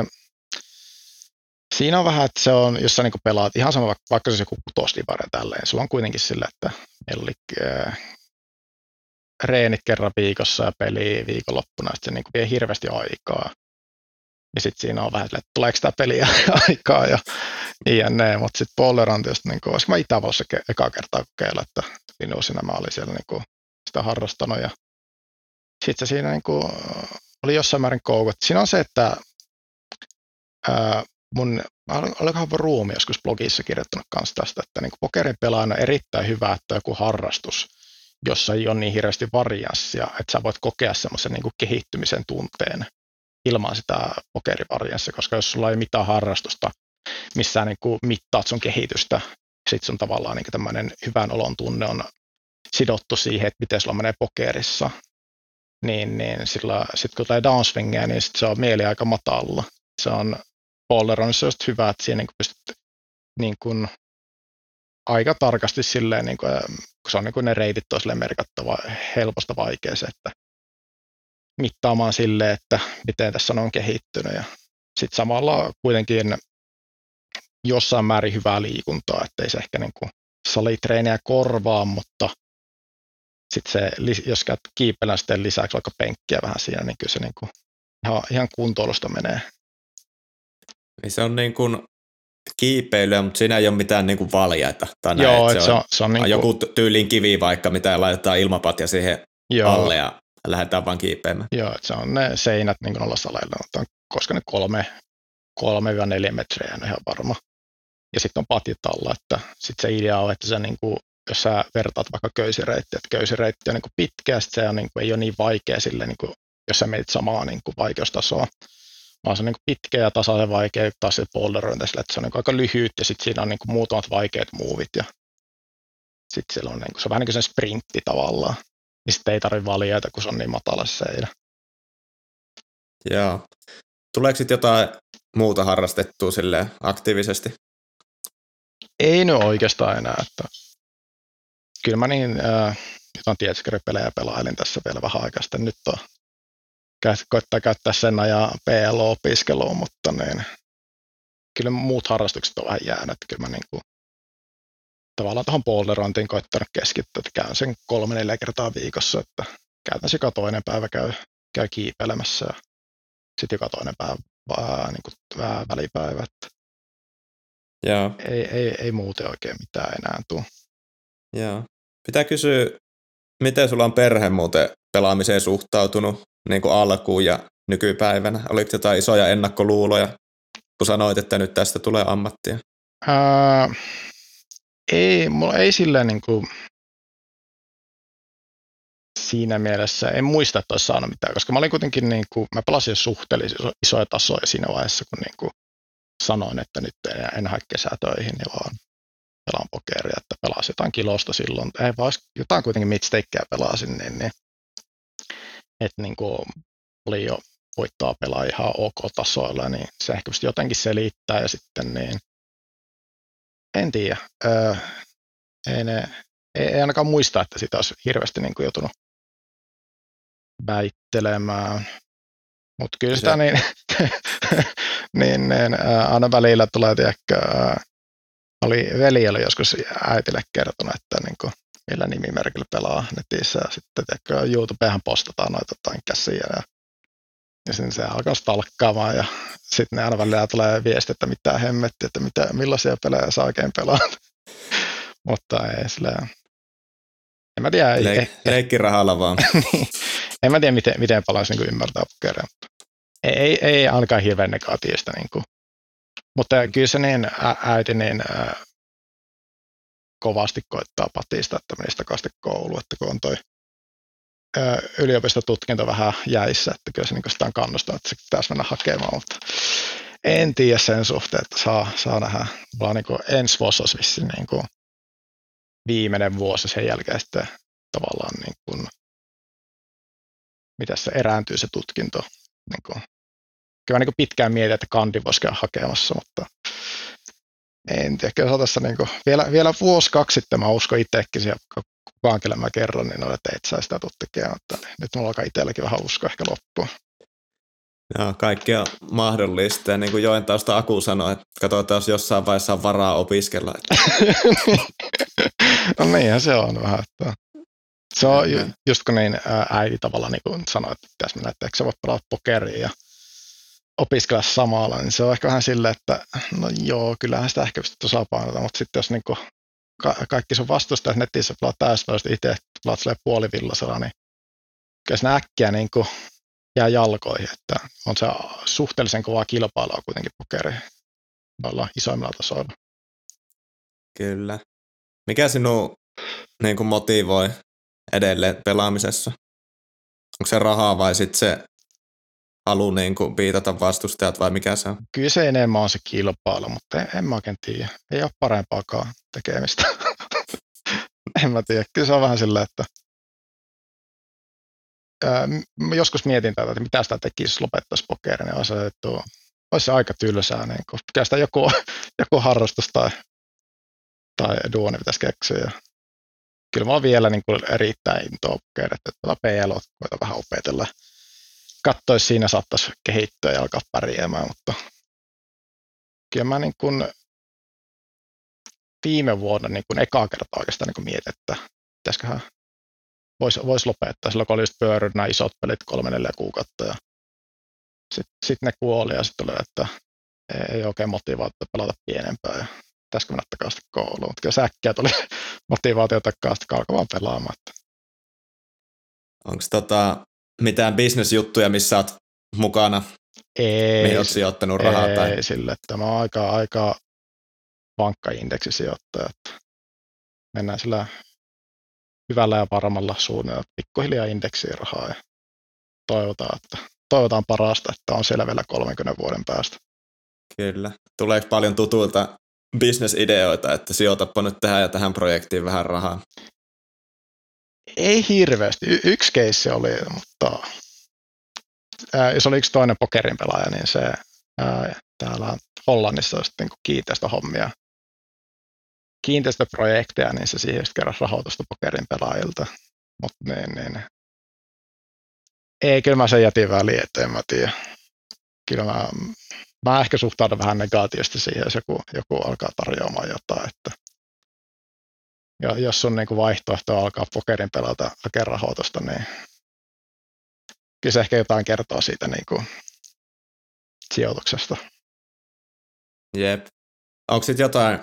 [SPEAKER 3] siinä on vähän, että se on, jos sä niin pelaat ihan sama, vaikka se joku kutosdivari tälleen, sulla on kuitenkin sillä, että meillä oli äh, reenit kerran viikossa ja peli viikonloppuna, että se niin vie hirveästi aikaa. Ja sitten siinä on vähän että tuleeko tämä peliä aikaa ja jne. Mutta sitten Boulder on tietysti, niin kuin, mä Itävallassa ke- eka kertaa kokeilla, että Linuusina mä olin siellä niin kuin, sitä harrastanut. Ja sitten se siinä niin kuin, oli jossain määrin koukut. Siinä on se, että ää, mun, olikohan Ruumi joskus blogissa kirjoittanut kanssa tästä, että niin pokerin pelaajana on erittäin hyvä, että joku harrastus, jossa ei ole niin hirveästi varianssia, että sä voit kokea semmoisen niin kehittymisen tunteen ilman sitä pokerivarianssia, koska jos sulla ei mitään harrastusta, missä niin kuin mittaat sun kehitystä, sitten sun tavallaan niin tämmöinen hyvän olon tunne on sidottu siihen, että miten sulla menee pokerissa, niin, niin sillä sitten kun tulee downswingia, niin sit se on mieli aika matalla. Se on Polleronissa just hyvä, että siinä niin pystyt niin kuin, aika tarkasti silleen, niin kuin, kun se on niin kuin ne reitit on merkattava helposta vaikeeseen, että mittaamaan sille, että miten tässä on kehittynyt ja sitten samalla kuitenkin jossain määrin hyvää liikuntaa, ettei se ehkä niin kuin salitreeniä korvaa, mutta sitten se, jos käyt kiipelän sitten lisäksi vaikka penkkiä vähän siinä, niin kyllä se niin kuin ihan, ihan kuntoilusta menee.
[SPEAKER 2] Niin se on niin kuin kiipeilyä, mutta siinä ei ole mitään niin kuin valjaita. Tai
[SPEAKER 3] näin, Joo, se, se on, se on niin kuin...
[SPEAKER 2] joku tyyliin kivi vaikka, mitä laitetaan ilmapatja siihen Joo. alle ja lähdetään vaan kiipeämään.
[SPEAKER 3] Joo, että se on ne seinät niin kuin olla saleilla, koska ne kolme, kolme ja neljä metriä on ihan varma. Ja sitten on patjat alla, että sitten se idea on, että se niin kuin, jos sä vertaat vaikka köysireittiä, että köysireitti on niin kuin pitkä, se on, niin kuin, ei ole niin vaikea sille, niin kuin, jos sä menet samaa niin kuin vaikeustasoa vaan se on niin pitkä ja tasaisen vaikea, taas se polderointi sille, että se on niin aika lyhyt ja sitten siinä on niin muutamat vaikeat muuvit ja sitten on, niin kuin, se on vähän niin kuin se sprintti tavallaan. Niin sitten ei tarvitse valjaita, kun se on niin matala se seinä.
[SPEAKER 2] Joo. tuleeko sitten jotain muuta harrastettua sille aktiivisesti?
[SPEAKER 3] Ei nyt oikeastaan enää, että kyllä mä niin äh, jotain tietoskäripelejä pelailin tässä vielä vähän aikaa sitten. Nyt on koittaa käyttää sen ajan PLO-opiskeluun, mutta niin, kyllä muut harrastukset on vähän jäänyt. Kyllä mä niin kuin, tavallaan tuohon polderointiin koittanut keskittyä, että käyn sen kolme neljä kertaa viikossa, että käytännössä joka toinen päivä käy, käy kiipeilemässä ja sitten joka toinen päivä ää, niin kuin, vähän välipäivä. Että
[SPEAKER 2] Joo.
[SPEAKER 3] Ei, ei, ei muuten oikein mitään enää tule.
[SPEAKER 2] Joo. Pitää kysyä, miten sulla on perhe muuten pelaamiseen suhtautunut niin kuin alkuun ja nykypäivänä? Oliko jotain isoja ennakkoluuloja, kun sanoit, että nyt tästä tulee ammattia?
[SPEAKER 3] Ää, ei, mulla ei silleen niin kuin, siinä mielessä, en muista, että olisi saanut mitään, koska mä olin kuitenkin, niin kuin, mä pelasin suhteellisen isoja tasoja siinä vaiheessa, kun niin kuin sanoin, että nyt en, en hae kesätöihin, niin vaan pelaan pokeria, että pelasin jotain kilosta silloin, ei vaan jotain kuitenkin midstakeä pelasin, niin, niin että niin kuin oli jo voittaa pelaa ihan ok-tasoilla, niin se ehkä jotenkin selittää ja sitten niin, en tiedä, öö, ei, ne, ei, ei ainakaan muista, että sitä olisi hirveästi niin kuin joutunut väittelemään. Mutta kyllä sitä niin, niin, niin ää, aina välillä tulee, tiedäkö, ää, oli veli oli joskus äitille kertonut, että niin kuin, millä nimimerkillä pelaa netissä ja sitten tiedätkö, YouTubehan postataan noita jotain käsiä ja, ja sitten se alkaa stalkkaamaan ja sitten ne aina välillä tulee viesti, että mitä hemmetti, että mitä, millaisia pelejä saa oikein pelaa. Mutta ei sillä en mä tiedä.
[SPEAKER 2] Leik-
[SPEAKER 3] ei,
[SPEAKER 2] leikkirahalla vaan.
[SPEAKER 3] niin, en mä tiedä, miten, miten paljon se niin ymmärtää pokeria. Ei, ei, ei ainakaan hirveän negatiivista. Niin kuin. Mutta kyllä se niin, ä, äiti niin ä, kovasti koittaa patista, että menisi takaisin kouluun, että kun on toi yliopistotutkinto vähän jäissä, että kyllä se niin sitä kannustaa, että se pitäisi mennä hakemaan, mutta en tiedä sen suhteen, että saa, saa nähdä. On niin ensi vuosi olisi niin kuin viimeinen vuosi sen jälkeen sitten tavallaan niin kuin mitä se erääntyy se tutkinto. Niin kuin, kyllä niin kuin pitkään mietin, että kandi voisi käydä hakemassa, mutta en tiedä, kyllä tässä niin kuin, vielä, vielä vuosi kaksi sitten mä uskon itsekin, kelle mä kerron, niin oli, että et saa sitä tuu tekemään, mutta nyt mulla alkaa itselläkin vähän usko ehkä loppuun.
[SPEAKER 2] Joo, kaikki on mahdollista. Ja niin kuin Joen tausta Aku sanoi, että katsotaan, jos jossain vaiheessa on varaa opiskella.
[SPEAKER 3] no niinhän se on vähän. Että se on ju, just kun niin äiti tavallaan niin sanoi, että pitäisi mennä, että eikö sä voi pelata pokeria ja opiskella samalla, niin se on ehkä vähän silleen, että no joo, kyllähän sitä ehkä pystyy tasapainota, mutta sitten jos niin kuin ka- kaikki sun vastustajat netissä pelaat täyspäiväisesti itse, pelaat puolivillasella, niin kyllä siinä äkkiä niin kuin jää jalkoihin, että on se suhteellisen kovaa kilpailua kuitenkin pokeri noilla isoimmilla tasoilla.
[SPEAKER 2] Kyllä. Mikä sinun niin kuin motivoi edelleen pelaamisessa? Onko se rahaa vai sitten se halu niin kuin piitata vastustajat vai mikä se on?
[SPEAKER 3] Kyllä se enemmän on se kilpailu, mutta en, en mä oikein tiedä. Ei ole parempaakaan tekemistä. en mä tiedä. Kyllä se on vähän silleen, että ää, joskus mietin tätä, että mitä sitä tekisi, jos lopettaisi pokerin, niin olisi, että olisi se aika tylsää. Niin kun pitäisi sitä joku, joku harrastus tai, tai duoni pitäisi keksiä. Kyllä mä vielä niin kuin erittäin intoa pokerit, että voita vähän opetella. Katsoisi siinä saattaisi kehittyä ja alkaa pärjäämään, mutta kyllä mä niin kuin viime vuonna niin kuin ekaa kertaa oikeastaan niin kuin mietin, että pitäisiköhän voisi vois lopettaa. Silloin kun oli just pyörinyt nämä isot pelit kolme neljä kuukautta ja sitten sit ne kuoli ja sitten oli, että ei oikein motivaatiota pelata pienempää ja pitäisikö mennä takaisin kouluun. Mutta kyllä säkkiä tuli motivaatio takaisin alkamaan pelaamaan.
[SPEAKER 2] Onko tota, mitään bisnesjuttuja, missä olet mukana?
[SPEAKER 3] Ei.
[SPEAKER 2] Mihin olet sijoittanut rahaa?
[SPEAKER 3] Ei,
[SPEAKER 2] tai?
[SPEAKER 3] sille, että mä oon aika, aika vankka indeksisijoittaja. Että mennään sillä hyvällä ja varmalla suunnilla pikkuhiljaa indeksiin rahaa ja toivotaan, että, toivotaan parasta, että on siellä vielä 30 vuoden päästä.
[SPEAKER 2] Kyllä. Tuleeko paljon tutuilta bisnesideoita, että sijoitapa nyt tähän ja tähän projektiin vähän rahaa?
[SPEAKER 3] Ei hirveästi. Y- yksi keissi oli, mutta ää, jos oli yksi toinen pokerin pelaaja, niin se ää, täällä Hollannissa sitten niin kiinteistöhommia, kiinteistöprojekteja, niin se siihen sitten keräsi rahoitusta pokerin pelaajilta. Mutta niin, niin. Ei, kyllä mä sen jätin väliin, että en mä tiedä. Kyllä mä, mä ehkä suhtaudun vähän negatiivisesti siihen, jos joku, joku alkaa tarjoamaan jotain. Että ja jos on niin vaihtoehto alkaa pokerin pelata hakea rahoitusta, niin kyllä se ehkä jotain kertoo siitä niin kuin sijoituksesta.
[SPEAKER 2] Jep. Onko sitten jotain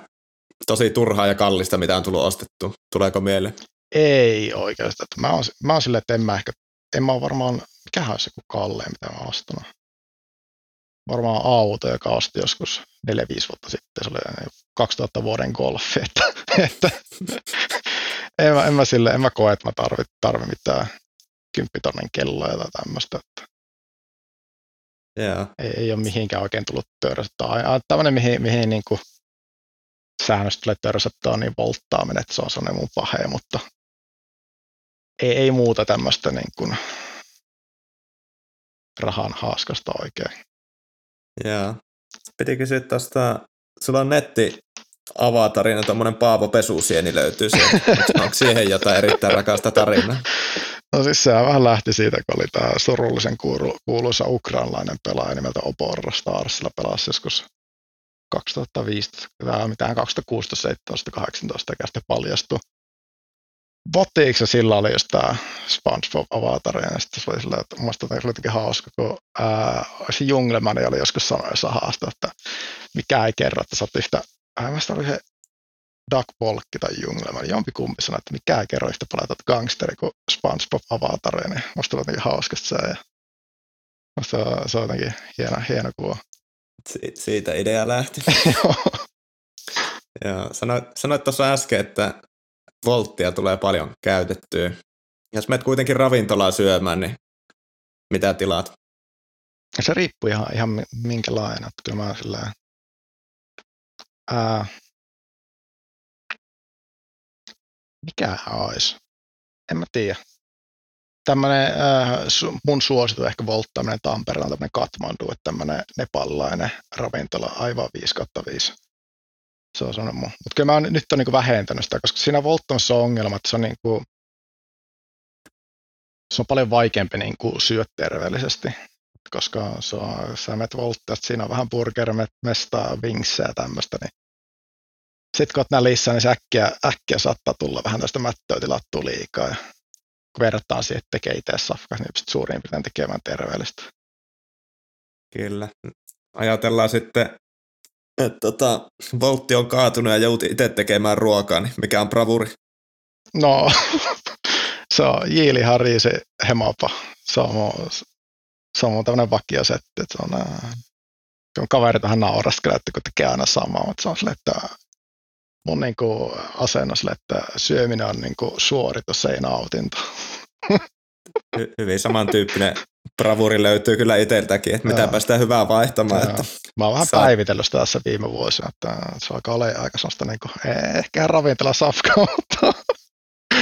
[SPEAKER 2] tosi turhaa ja kallista, mitä on tullut ostettu? Tuleeko mieleen?
[SPEAKER 3] Ei oikeastaan. Mä oon, mä oon silleen, että en mä ehkä, en mä ole varmaan, mikähän olisi joku kalleen, mitä mä oon ostanut. Varmaan auto, joka osti joskus 4-5 vuotta sitten, se oli 2000 vuoden golfi, että, että en, mä, en, mä sille, en mä koe, että mä tarvit, tarvi mitään kymppitonnen kelloa tai tämmöistä. Että
[SPEAKER 2] yeah.
[SPEAKER 3] ei, ei, ole mihinkään oikein tullut törsättä. Tämmöinen, mihin, mihin niin kuin säännöstä tulee törsättä, on niin volttaaminen, että se on sellainen mun pahe, mutta ei, ei muuta tämmöistä niin kuin rahan haaskasta oikein.
[SPEAKER 2] Joo. Piti kysyä tuosta, sulla on netti avatarina, tuommoinen Paavo Pesusieni löytyy sieltä. Onko siihen jotain erittäin rakasta tarinaa?
[SPEAKER 3] No siis sehän vähän lähti siitä, kun oli tämä surullisen kuuluisa ukrainalainen pelaaja nimeltä Oporro Starsilla pelasi joskus 2015, tai mitään 2016, 17, 18, ja sitten paljastui. Bottiiksi sillä oli just tämä SpongeBob avatari, ja sitten se oli sillä, että musta oli jotenkin hauska, kun ää, se Jungleman oli joskus sanonut jossain haasta, että mikä ei kerro, että sä oot yhtä, ää, mä oli se Doug Polkki tai Jungleman, jompikumpi sanoi, että mikä ei kerro yhtä paljon että gangsteri kuin SpongeBob avatari, niin musta oli jotenkin hauskasta se, ja musta se on jotenkin hieno, hieno kuva.
[SPEAKER 2] Si- siitä idea lähti. Joo. Sanoit, sanoit tuossa äsken, että volttia tulee paljon käytettyä. Jos menet kuitenkin ravintolaa syömään, niin mitä tilaat?
[SPEAKER 3] Se riippuu ihan, ihan minkälainen. Kyllä mä sillä, ää, mikä olisi? En mä tiedä. Tämmöinen äh, mun suositu ehkä volttaaminen Tampereella on tämmöinen Katmandu, että tämmöinen nepalilainen ravintola aivan 5 5 se on sanonut mun. Mutta kyllä mä nyt on niin vähentänyt sitä, koska siinä volttamassa on ongelma, että se on, niin kuin, se on paljon vaikeampi niin kuin syödä terveellisesti, koska se on, sä menet volttaa, siinä on vähän burgermestaa, wingsää ja tämmöistä, niin sitten kun olet nälissä, niin se äkkiä, äkkiä saattaa tulla vähän tästä mättöä tilattua liikaa. Ja kun verrataan siihen, että tekee itse safkas, niin pystyt suurin piirtein tekemään terveellistä.
[SPEAKER 2] Kyllä. Ajatellaan sitten että tota, Voltti on kaatunut ja jouti itse tekemään ruokaa, niin mikä on bravuri?
[SPEAKER 3] No, se on Jiili Harri, se hemapa. Se on mun, se on mun tämmöinen vakiosetti, että se on, kun kaverit vähän nauraskelee, että kun tekee aina samaa, mutta se on sille, että mun niin kuin, asenne sille, että syöminen on niin kuin, suoritus, ei nautinto.
[SPEAKER 2] Hy- hyvin samantyyppinen bravuri löytyy kyllä itseltäkin, että mitä päästään hyvää vaihtamaan. Että
[SPEAKER 3] Mä oon vähän saa... päivitellyt sitä tässä viime vuosina, että se alkaa olla aika sellaista niin kuin, ehkä ravintola safkaa, mutta...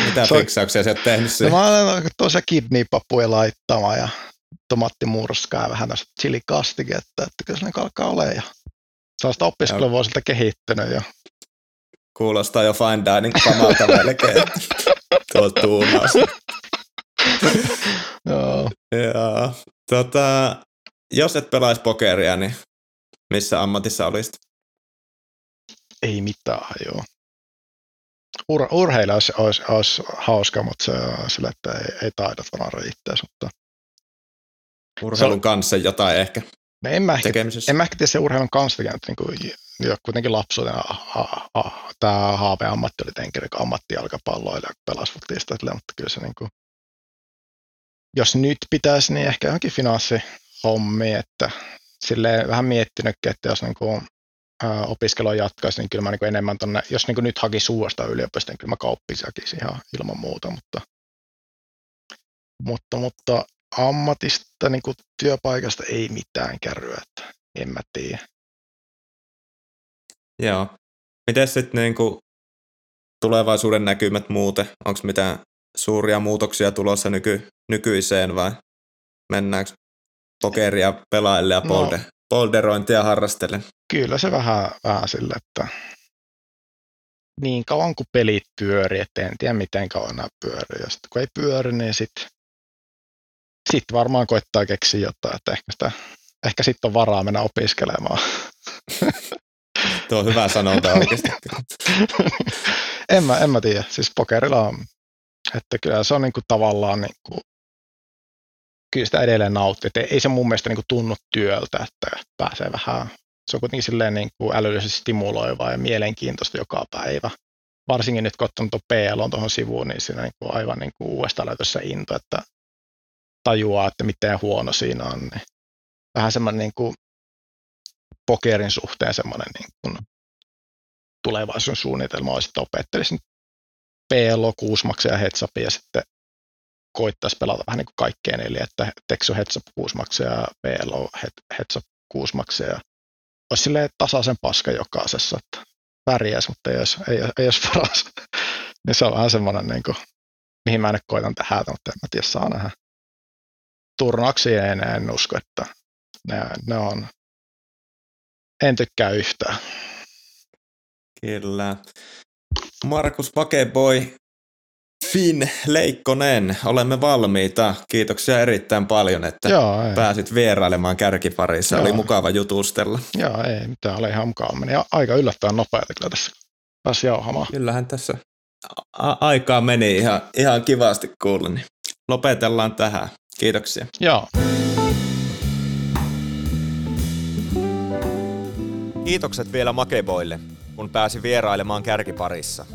[SPEAKER 2] Mitä se fiksauksia sä oot tehnyt siihen?
[SPEAKER 3] No, mä olen tosiaan kidney-papuja laittamaan ja tomattimurskaa ja vähän tästä chilikastiketta, että kyllä se niin alkaa olemaan. Ja sellaista opiskeluvuosilta kehittynyt jo.
[SPEAKER 2] Kuulostaa jo fine dining samalta melkein. Tuo tuumaus.
[SPEAKER 3] Joo.
[SPEAKER 2] Joo. Tota, jos et pelaisi pokeria, niin missä ammatissa olisit?
[SPEAKER 3] Ei mitään, joo. Ur, urheilla olisi, olisi, olisi, hauska, mutta se on sille, että ei, ei taidot vaan riittää. Mutta...
[SPEAKER 2] Urheilun kanssa jotain ehkä
[SPEAKER 3] no en, mä ehkä, en mä ehkä tiedä se urheilun kanssa, niin kuin, kuitenkin lapsuutena tämä ammatti oli tenkeri, kun ammattijalkapalloilla pelasi futista, mutta kyllä se niin kuin, jos nyt pitäisi, niin ehkä johonkin finanssihommi, että sille vähän miettinytkin, että jos niin kuin, ää, opiskelua jatkaisi, niin kyllä mä niin kuin enemmän tonne, jos niin kuin nyt haki suosta yliopistoon, niin kyllä mä kauppisi ihan ilman muuta, mutta, mutta, mutta ammatista, niin kuin työpaikasta ei mitään kärryä, että en mä tiedä.
[SPEAKER 2] Joo. Miten sitten niin kuin tulevaisuuden näkymät muuten? Onko mitään suuria muutoksia tulossa nyky, nykyiseen vai mennäänkö pokeria pelaille ja polde, no, polderointia harrastele.
[SPEAKER 3] Kyllä se vähän, vähän sille, että niin kauan kuin pelit pyörii, että en tiedä miten kauan nämä pyörii. Ja sitten kun ei pyöri, niin sitten sit varmaan koittaa keksiä jotain, että ehkä, sitä, ehkä sitten on varaa mennä opiskelemaan.
[SPEAKER 2] Tuo on hyvä sanonta oikeasti.
[SPEAKER 3] en, mä, en mä tiedä, siis pokerilla on, että kyllä se on niinku tavallaan niinku, kyllä sitä edelleen nauttii, että ei se mun mielestä niinku tunnu työltä, että pääsee vähän se on kuitenkin silleen niin kuin älyllisesti stimuloivaa ja mielenkiintoista joka päivä. Varsinkin nyt kun ottanut tuon PL tuohon sivuun, niin siinä niin kuin aivan niin kuin uudestaan löytössä into, että tajuaa, että miten huono siinä on. Niin vähän semmoinen niin kuin pokerin suhteen semmoinen niin kuin tulevaisuuden suunnitelma olisi, että opettelisin PLO, kuusmaksia ja headsapia ja sitten koittaisi pelata vähän niin kuin kaikkeen, eli että Texo heads up kuusmaksia ja PLO heads up kuusmaksia ja olisi silleen tasaisen paska jokaisessa, että pärjäs, mutta ei olisi, ei, ei olisi paras. niin se on vähän semmoinen, niin kuin, mihin mä nyt koitan tehdä, mutta en mä tiedä, saa nähdä. Turnauksia en, en usko, että ne, ne on, en tykkää yhtään.
[SPEAKER 2] Kyllä. Markus Pakeboy, Finn Leikkonen, olemme valmiita. Kiitoksia erittäin paljon, että Joo, pääsit vierailemaan kärkiparissa. Joo. Oli mukava jutustella.
[SPEAKER 3] Joo, ei mitään, oli ihan mukava. Meni aika yllättäen nopeasti kyllä tässä pääsi jauhamaan.
[SPEAKER 2] Kyllähän tässä a- aikaa meni ihan, ihan kivasti kuulla. Niin lopetellaan tähän. Kiitoksia.
[SPEAKER 3] Joo.
[SPEAKER 5] Kiitokset vielä Makeboille, kun pääsi vierailemaan kärkiparissa.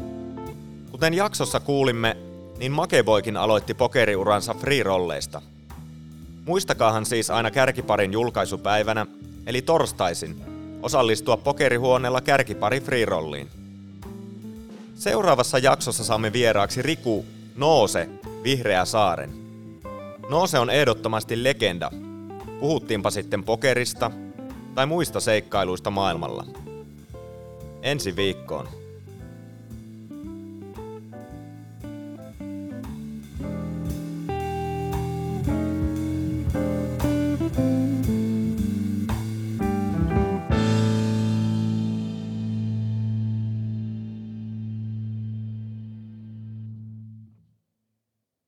[SPEAKER 5] Kuten jaksossa kuulimme, niin Makeboikin aloitti pokeriuransa free-rolleista. Muistakaahan siis aina kärkiparin julkaisupäivänä, eli torstaisin, osallistua pokerihuoneella kärkipari free-rolliin. Seuraavassa jaksossa saamme vieraaksi Riku Noose Vihreä saaren. Noose on ehdottomasti legenda. Puhuttiinpa sitten pokerista tai muista seikkailuista maailmalla. Ensi viikkoon.